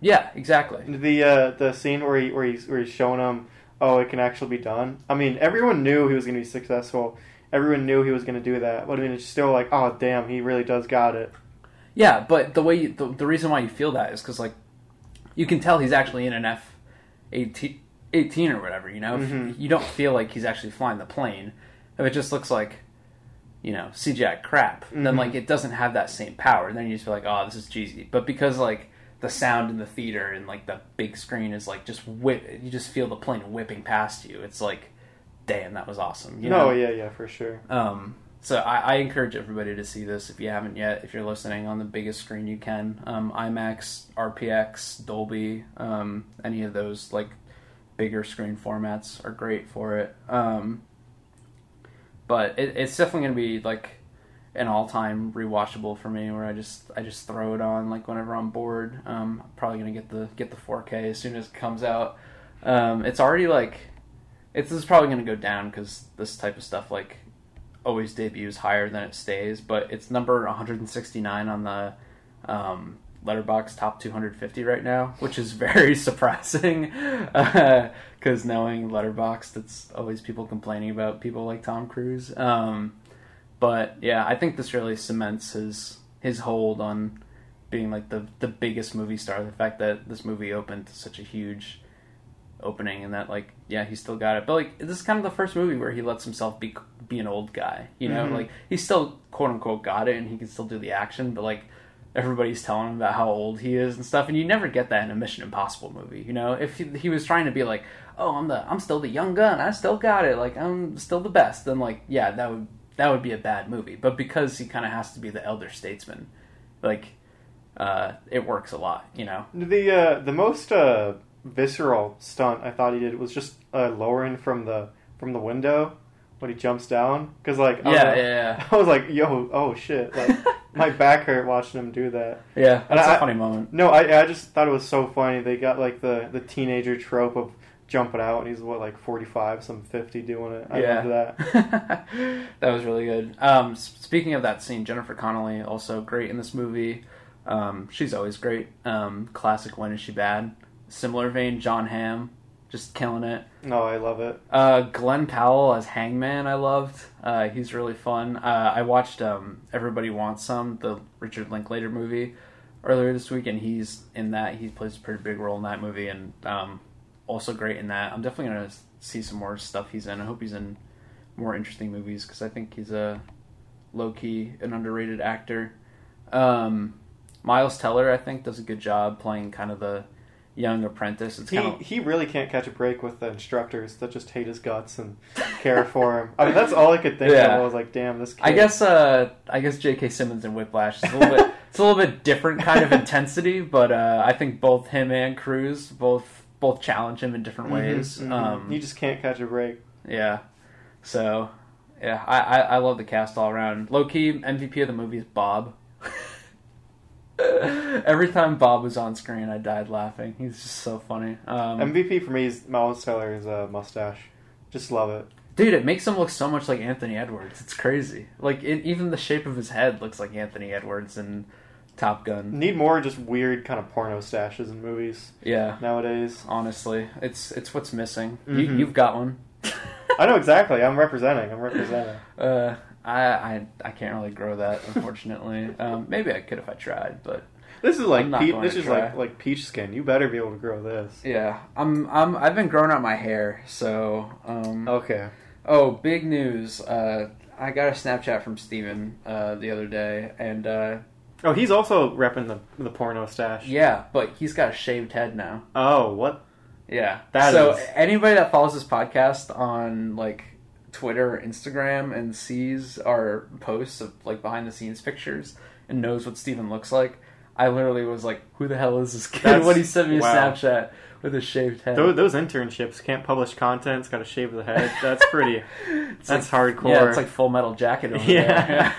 yeah, exactly. The uh, the scene where he where he's where he's showing him, oh, it can actually be done. I mean, everyone knew he was going to be successful. Everyone knew he was going to do that. But I mean, it's still like, oh, damn, he really does got it. Yeah, but the way you, the, the reason why you feel that is because like you can tell he's actually in an F 18, 18 or whatever. You know, Mhm. you don't feel like he's actually flying the plane. If it just looks like you know CGI crap, then Mhm. like it doesn't have that same power. Then you just feel like, oh, this is cheesy. But because like the sound in the theater and like the big screen is like just whip, you just feel the plane whipping past you. It's like, damn, that was awesome. You no, know? yeah, yeah, for sure. Um, so I, I encourage everybody to see this if you haven't yet. If you're listening on the biggest screen you can, um, IMAX, RPX, Dolby, um, any of those like bigger screen formats are great for it. Um, but it, it's definitely gonna be like an all-time rewatchable for me, where I just I just throw it on like whenever I'm bored. Um, I'm probably gonna get the get the 4K as soon as it comes out. Um, it's already like it's is probably gonna go down because this type of stuff like always debuts higher than it stays, but it's number 169 on the um, Letterboxd top 250 right now, which is very surprising because knowing Letterboxd, that's always people complaining about people like Tom Cruise. Um, but yeah, I think this really cements his his hold on being like the the biggest movie star. The fact that this movie opened to such a huge opening and that like yeah he still got it. But like this is kind of the first movie where he lets himself be be an old guy you know? Mhm. like he still quote unquote got it and he can still do the action but like everybody's telling him about how old he is and stuff and you never get that in a mission impossible movie you know? If he, he was trying to be like oh i'm the i'm still the young gun i still got it like i'm still the best then like yeah that would that would be a bad movie. But because he kind of has to be the elder statesman like uh it works a lot you know? The uh, the most uh, visceral stunt I thought he did was just uh, lowering from the from the window when he jumps down because like I was yeah like, yeah yeah I was like yo oh shit like my back hurt watching him do that. yeah And that's a I- funny moment No, I I just thought it was so funny. They got like the the teenager trope of jumping out and he's what like forty five, some fifty doing it. I yeah. love that. that was really good. Um, speaking of that scene, Jennifer Connelly also great in this movie. Um, she's always great. Um, classic When Is She Bad? Similar vein, Jon Hamm, just killing it. No, I love it. Uh, Glen Powell as Hangman, I loved. Uh, he's really fun. Uh, I watched um, Everybody Wants Some, the Richard Linklater movie, earlier this week, and he's in that. He plays a pretty big role in that movie, and um, also great in that. I'm definitely gonna see some more stuff he's in. I hope he's in more interesting movies because I think he's a low key and underrated actor. Um, Miles Teller, I think, does a good job playing kind of the young apprentice. It's He kind of he really can't catch a break with the instructors that just hate his guts and care for him. I mean, that's all I could think Yeah. of. I was like, damn, this. Kid. I guess uh, I guess J.K. Simmons and Whiplash is a little bit it's a little bit different kind of intensity, but uh, I think both him and Cruise both both challenge him in different Mhm, ways. mhm. Um, he just can't catch a break. yeah, so yeah, I, I I love the cast all around. Low key MVP of the movie is Bob. Every time Bob was on screen, I died laughing. He's just so funny. Um, MVP for me is Miles Teller's uh, mustache. Just love it. Dude, it makes him look so much like Anthony Edwards. It's crazy. Like it, even the shape of his head looks like Anthony Edwards in Top Gun. Need more just weird kind of porno stashes in movies Yeah, nowadays. honestly, it's it's what's missing. You, Mhm. you've got one. I know exactly. I'm representing. I'm representing. Uh, I, I I can't really grow that, unfortunately. um, maybe I could if I tried, but This is like pe- this is try. like like peach skin. You better be able to grow this. yeah, I'm I'm I've been growing out my hair, so um. Okay. Oh, big news! Uh, I got a Snapchat from Steven uh, the other day, and uh, Oh, he's also repping the the porno stash. yeah, but he's got a shaved head now. Oh, what? Yeah. That so is- anybody that follows this podcast on like Twitter or Instagram and sees our posts of like behind the scenes pictures and knows what Steven looks like, I literally was like, "Who the hell is this kid?" That's- when he sent me a wow. Snapchat with a shaved head. Those, those internships can't publish content. It's got to shave the head. That's pretty. That's like- hardcore. Yeah, it's like Full Metal Jacket over Yeah.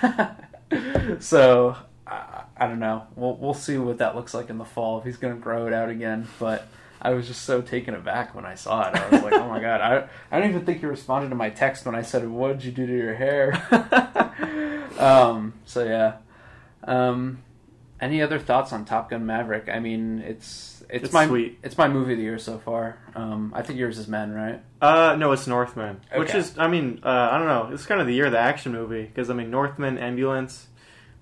there. so I, I don't know. We'll we'll see what that looks like in the fall if he's going to grow it out again. But I was just so taken aback when I saw it. I was like, oh my god! I I don't even think you responded to my text when I said, "What did you do to your hair?" um. So yeah. Um. Any other thoughts on Top Gun Maverick? I mean, it's it's, It's my sweet. it's my movie of the year so far. Um. I think yours is Men, right? Uh, no, it's Northman, which is, I mean, uh, I don't know. It's kind of the year of the action movie because I mean, Northman, Ambulance,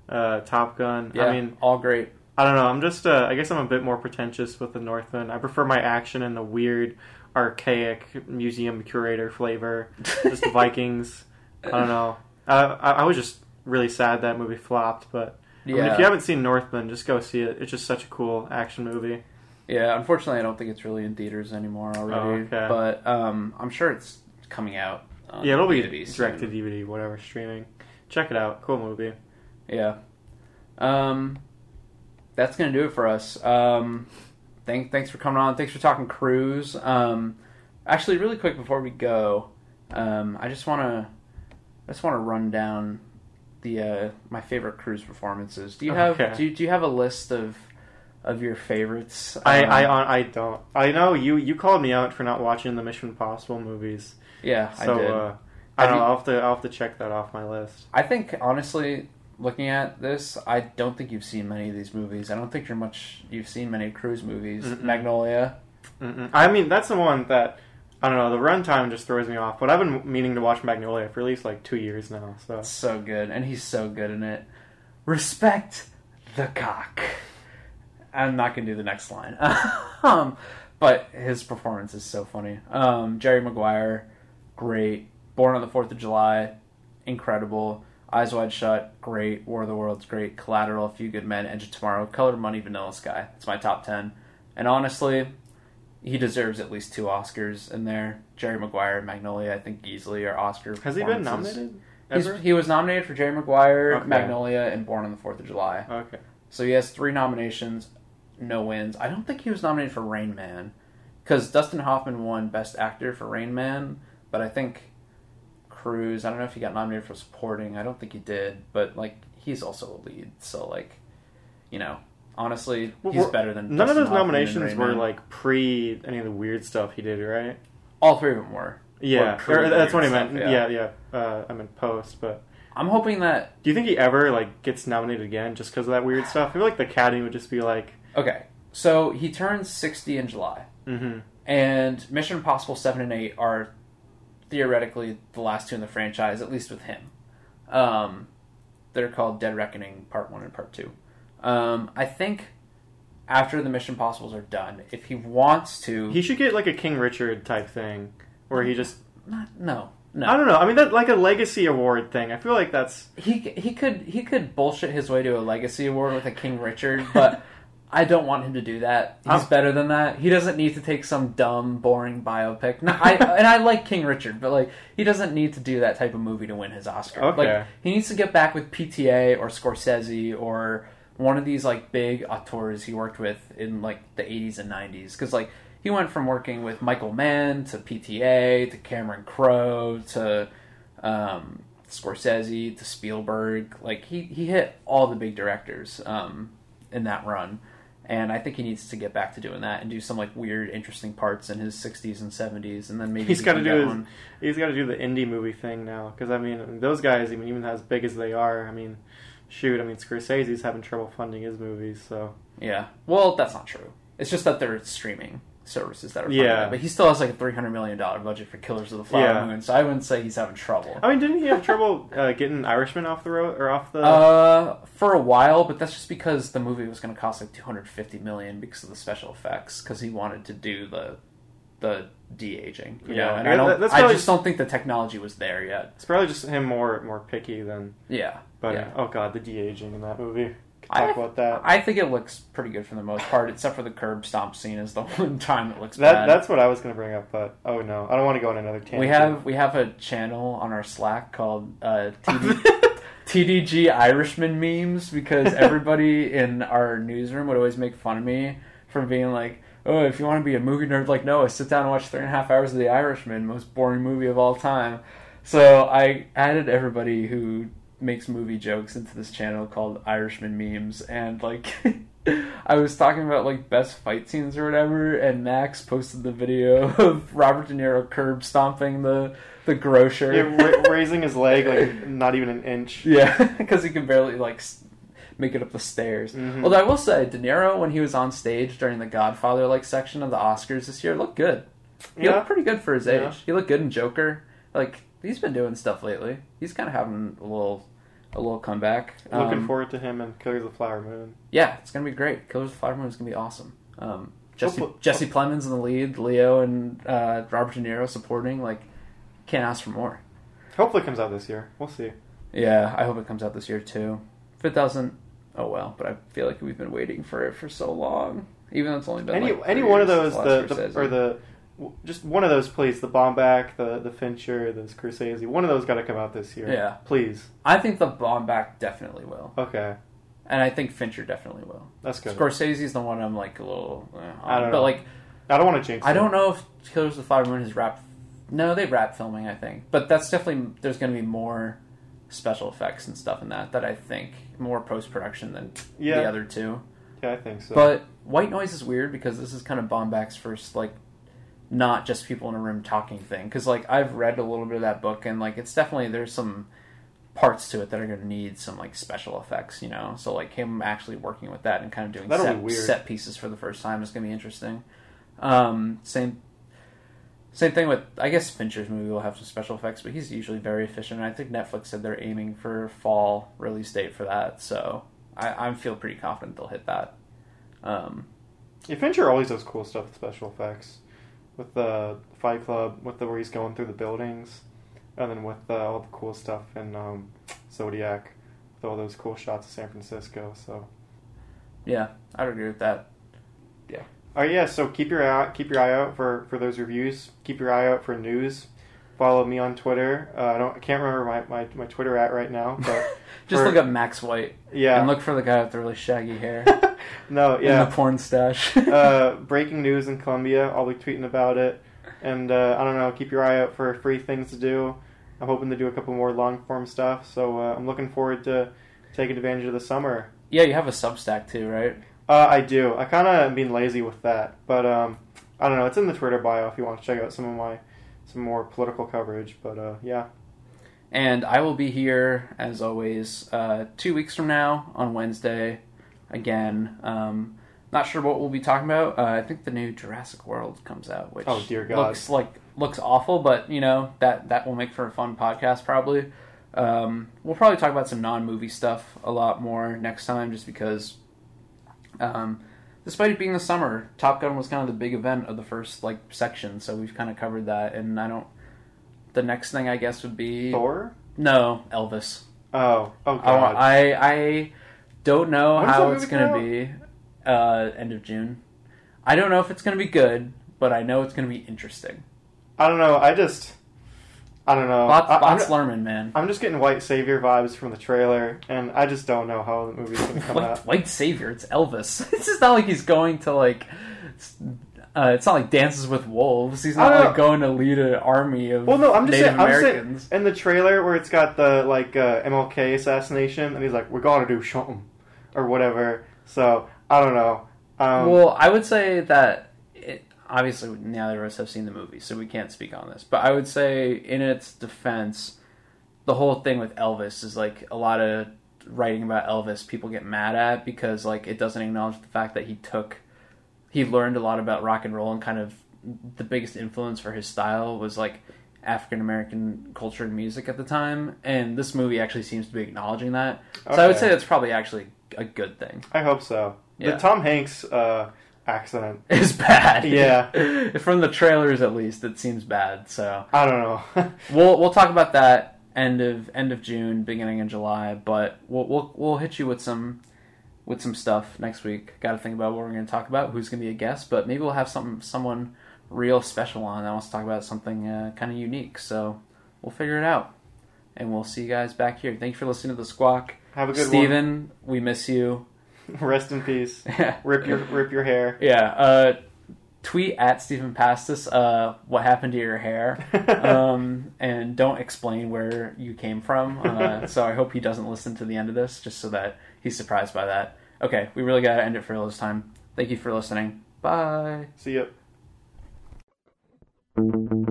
uh, Top Gun. Yeah. I mean, all great. I don't know. I'm just, uh, I guess I'm a bit more pretentious with the Northman. I prefer my action and the weird, archaic museum curator flavor. Just the Vikings. I don't know. Uh, I, I was just really sad that movie flopped, but I mean, if you haven't seen Northman, just go see it. It's just such a cool action movie. Yeah, unfortunately, I don't think it's really in theaters anymore already. Oh, okay. But um, I'm sure it's coming out. Yeah, it'll be DVD soon. direct to DVD, whatever, streaming. Check it out. Cool movie. Yeah. Um, that's gonna do it for us. Um, thank, thanks for coming on. Thanks for talking cruise. Um, actually, really quick before we go, um, I just wanna, I just wanna run down the uh, my favorite cruise performances. Do you have Okay. do you, do you have a list of of your favorites? I, Um, I I don't. I know you you called me out for not watching the Mission Impossible movies. yeah, So I did. uh, I don't know. I'll have to I'll have to check that off my list. I think honestly, looking at this, I don't think you've seen many of these movies. I don't think you're much. You've seen many cruise movies. Mm-mm. Magnolia. Mm-mm. I mean, that's the one that I don't know. The runtime just throws me off. But I've been meaning to watch Magnolia for at least like two years now. So It's so good, and he's so good in it. Respect the cock. I'm not gonna do the next line, um, but his performance is so funny. Um, Jerry Maguire, great. Born on the Fourth of July, incredible. Eyes Wide Shut, great. War of the Worlds, great. Collateral, A Few Good Men, Edge of Tomorrow, Color Money, Vanilla Sky. It's my top ten, and honestly, he deserves at least two Oscars in there. Jerry Maguire, Magnolia, I think easily are Oscar. has he been nominated? He was nominated for Jerry Maguire, Okay. Magnolia, and Born on the Fourth of July. Okay. So he has three nominations, no wins. I don't think he was nominated for Rain Man, because Dustin Hoffman won Best Actor for Rain Man, but I think Cruise. I don't know if he got nominated for supporting. I don't think he did, but like he's also a lead. So like, you know, honestly, Well, he's better than None Dustin of those Hoffman nominations were like pre any of the weird stuff he did, right? all three of them were. Yeah, Or that's what I meant. stuff, yeah, yeah. Uh, I meant post, but I'm hoping that do you think he ever like gets nominated again just because of that weird stuff? I feel like the Academy would just be like, okay. So he turns sixty in July. mm-hmm. and Mission Impossible Seven and Eight are theoretically the last two in the franchise, at least with him. Um, they're called Dead Reckoning Part One and Part Two. Um, I think after the Mission Impossibles are done, if he wants to, he should get like a King Richard type thing, where he just not, no, no, I don't know. I mean, that like a legacy award thing. I feel like that's he he could he could bullshit his way to a legacy award with a King Richard, but I don't want him to do that. He's I'm- better than that. He doesn't need to take some dumb, boring biopic. No, I and I like King Richard, but like he doesn't need to do that type of movie to win his Oscar. Okay. Like he needs to get back with PTA or Scorsese or one of these like big auteurs he worked with in like the 80s and 90s because like he went from working with Michael Mann to PTA to Cameron Crowe to um, Scorsese to Spielberg. Like he he hit all the big directors um, in that run, and I think he needs to get back to doing that and do some like weird, interesting parts in his 60s and 70s, and then maybe he's he got to do his one- he's got to do the indie movie thing now. Because I mean, those guys, even even as big as they are, I mean, shoot, I mean, Scorsese's having trouble funding his movies, so Yeah. Well, that's not true. It's just that they're streaming services that are Yeah. it. But he still has like a three hundred million dollar budget for Killers of the Flower Yeah. Moon, so I wouldn't say he's having trouble. I mean, didn't he have trouble uh, getting Irishman off the road or off the? Uh, for a while, but that's just because the movie was going to cost like two hundred fifty million because of the special effects. Because he wanted to do the the de aging, you Yeah. know. And I don't, I just just- don't think the technology was there yet. it's probably just him more more picky than. Yeah, But yeah. oh god, the de aging in that movie. Talk I- about that. I think it looks pretty good for the most part, except for the curb stomp scene is the one time it looks that bad. that's what I was going to bring up, but oh no, I don't want to go on another tangent. we have we have a channel on our Slack called uh, TD, TDG Irishman memes because everybody in our newsroom would always make fun of me for being like, "Oh, if you want to be a movie nerd like Noah, sit down and watch three and a half hours of The Irishman, most boring movie of all time." So I added everybody who makes movie jokes into this channel called Irishman memes, and like. I was talking about like best fight scenes or whatever, and Max posted the video of Robert De Niro curb stomping the the grocer. Yeah, ra- raising his leg like not even an inch. Yeah, because he can barely like make it up the stairs. Mhm. Although I will say, De Niro when he was on stage during the Godfather like section of the Oscars this year looked good. He Yeah. looked pretty good for his Yeah. age. He looked good in Joker. Like he's been doing stuff lately. He's kind of having a little a little comeback. Looking Um, forward to him and Killers of the Flower Moon. Yeah, it's gonna be great. Killers of the Flower Moon is gonna be awesome. Um, Jesse Jesse Plemons in the lead, Leo and uh, Robert De Niro supporting. Like, can't ask for more. Hopefully, it comes out this year. We'll see. Yeah, I hope it comes out this year too. If it doesn't, oh well. But I feel like we've been waiting for it for so long. Even though it's only been Any like any one of those the, the or the just one of those please the Baumbach the the Fincher the Scorsese one of those got to come out this year. Yeah. please. I think the Baumbach definitely will, Okay, and I think Fincher definitely will. that's good. Scorsese's the one I'm like a little. Eh, I don't but know. like I don't want to jinx. I it. don't know if Killers of the Flower Moon has wrapped. No, they've wrapped filming. I think, but that's definitely there's going to be more special effects and stuff in that. That I think more post production than Yeah. the other two. Yeah, I think so. But White Noise is weird because this is kind of Baumbach's first like not just people in a room talking thing. Because like I've read a little bit of that book and like it's definitely there's some parts to it that are going to need some like special effects, you know. So like him actually working with that and kind of doing That'll set, set pieces for the first time is going to be interesting. Um, same. Same thing with I guess Fincher's movie will have some special effects, but he's usually very efficient. And I think Netflix said they're aiming for fall release date for that, so I, I feel pretty confident they'll hit that. Um, yeah, Fincher always does cool stuff with special effects, with the Fight Club, with the where he's going through the buildings, and then with uh, all the cool stuff in um, Zodiac, with all those cool shots of San Francisco. So. yeah, I'd agree with that. Yeah. Oh yeah, so keep your eye keep your eye out for, for those reviews. Keep your eye out for news. Follow me on Twitter. Uh, I don't I can't remember my, my, my Twitter at right now, but Just for- look up Max White yeah, and look for the guy with the really shaggy hair no in yeah. the porn stash. uh, breaking news in Columbia. I'll be tweeting about it, and uh, I don't know. Keep your eye out for free things to do. I'm hoping to do a couple more long form stuff, so uh, I'm looking forward to taking advantage of the summer. yeah, you have a Substack too, right? Uh, I do. I kind of am being lazy with that, but um, I don't know. It's in the Twitter bio if you want to check out some of my some more political coverage. But uh, yeah, And I will be here as always uh, two weeks from now on Wednesday again. Um, not sure what we'll be talking about. Uh, I think the new Jurassic World comes out, which Oh, dear God. looks like looks awful, but you know that that will make for a fun podcast probably. Um, we'll probably talk about some non movie stuff a lot more next time, just because. Um, despite it being the summer, Top Gun was kind of the big event of the first like section, so we've kind of covered that. And I don't. The next thing I guess would be Thor. no, Elvis. Oh, oh I, God. I I don't know When how it's gonna come be. Uh, end of June. I don't know if it's gonna be good, but I know it's gonna be interesting. I don't know. I just, I don't know. Baz, I, Baz Luhrmann, man. I'm just getting white savior vibes from the trailer, and I just don't know how the movie's gonna come White, out. white savior. It's Elvis. It's just not like he's going to like. It's, uh, it's not like Dances with Wolves. He's not like going to lead an army of Well, no, I'm just Native saying. Americans. saying in the trailer where it's got the like uh, MLK assassination, and he's like, "We gotta do something," or whatever. So I don't know. Um, well, I would say that obviously neither of us have seen the movie, so we can't speak on this. But I would say, in its defense, the whole thing with Elvis is like a lot of writing about Elvis people get mad at because like it doesn't acknowledge the fact that he took he learned a lot about rock and roll and kind of the biggest influence for his style was like African American culture and music at the time, and this movie actually seems to be acknowledging that. So I would say that's probably actually a good thing. I hope so. Yeah. The Tom Hanks uh, accident. is bad. Yeah. From the trailers at least, it seems bad. So I don't know. we'll we'll talk about that end of end of June, beginning of July. But we'll we'll we'll hit you with some with some stuff next week. Got to think about what we're going to talk about, who's going to be a guest, but maybe we'll have some someone real special on that wants to talk about something uh, kind of unique. So we'll figure it out, and we'll see you guys back here. Thank you for listening to the Squawk. Have a good Stephen, we miss you. Rest in peace. Yeah. Rip your rip your hair. Yeah. Uh, tweet at Stephen Pastis uh, what happened to your hair, um, and don't explain where you came from. Uh, so I hope he doesn't listen to the end of this, just so that he's surprised by that. Okay, we really got to end it for real this time. Thank you for listening. Bye. See ya.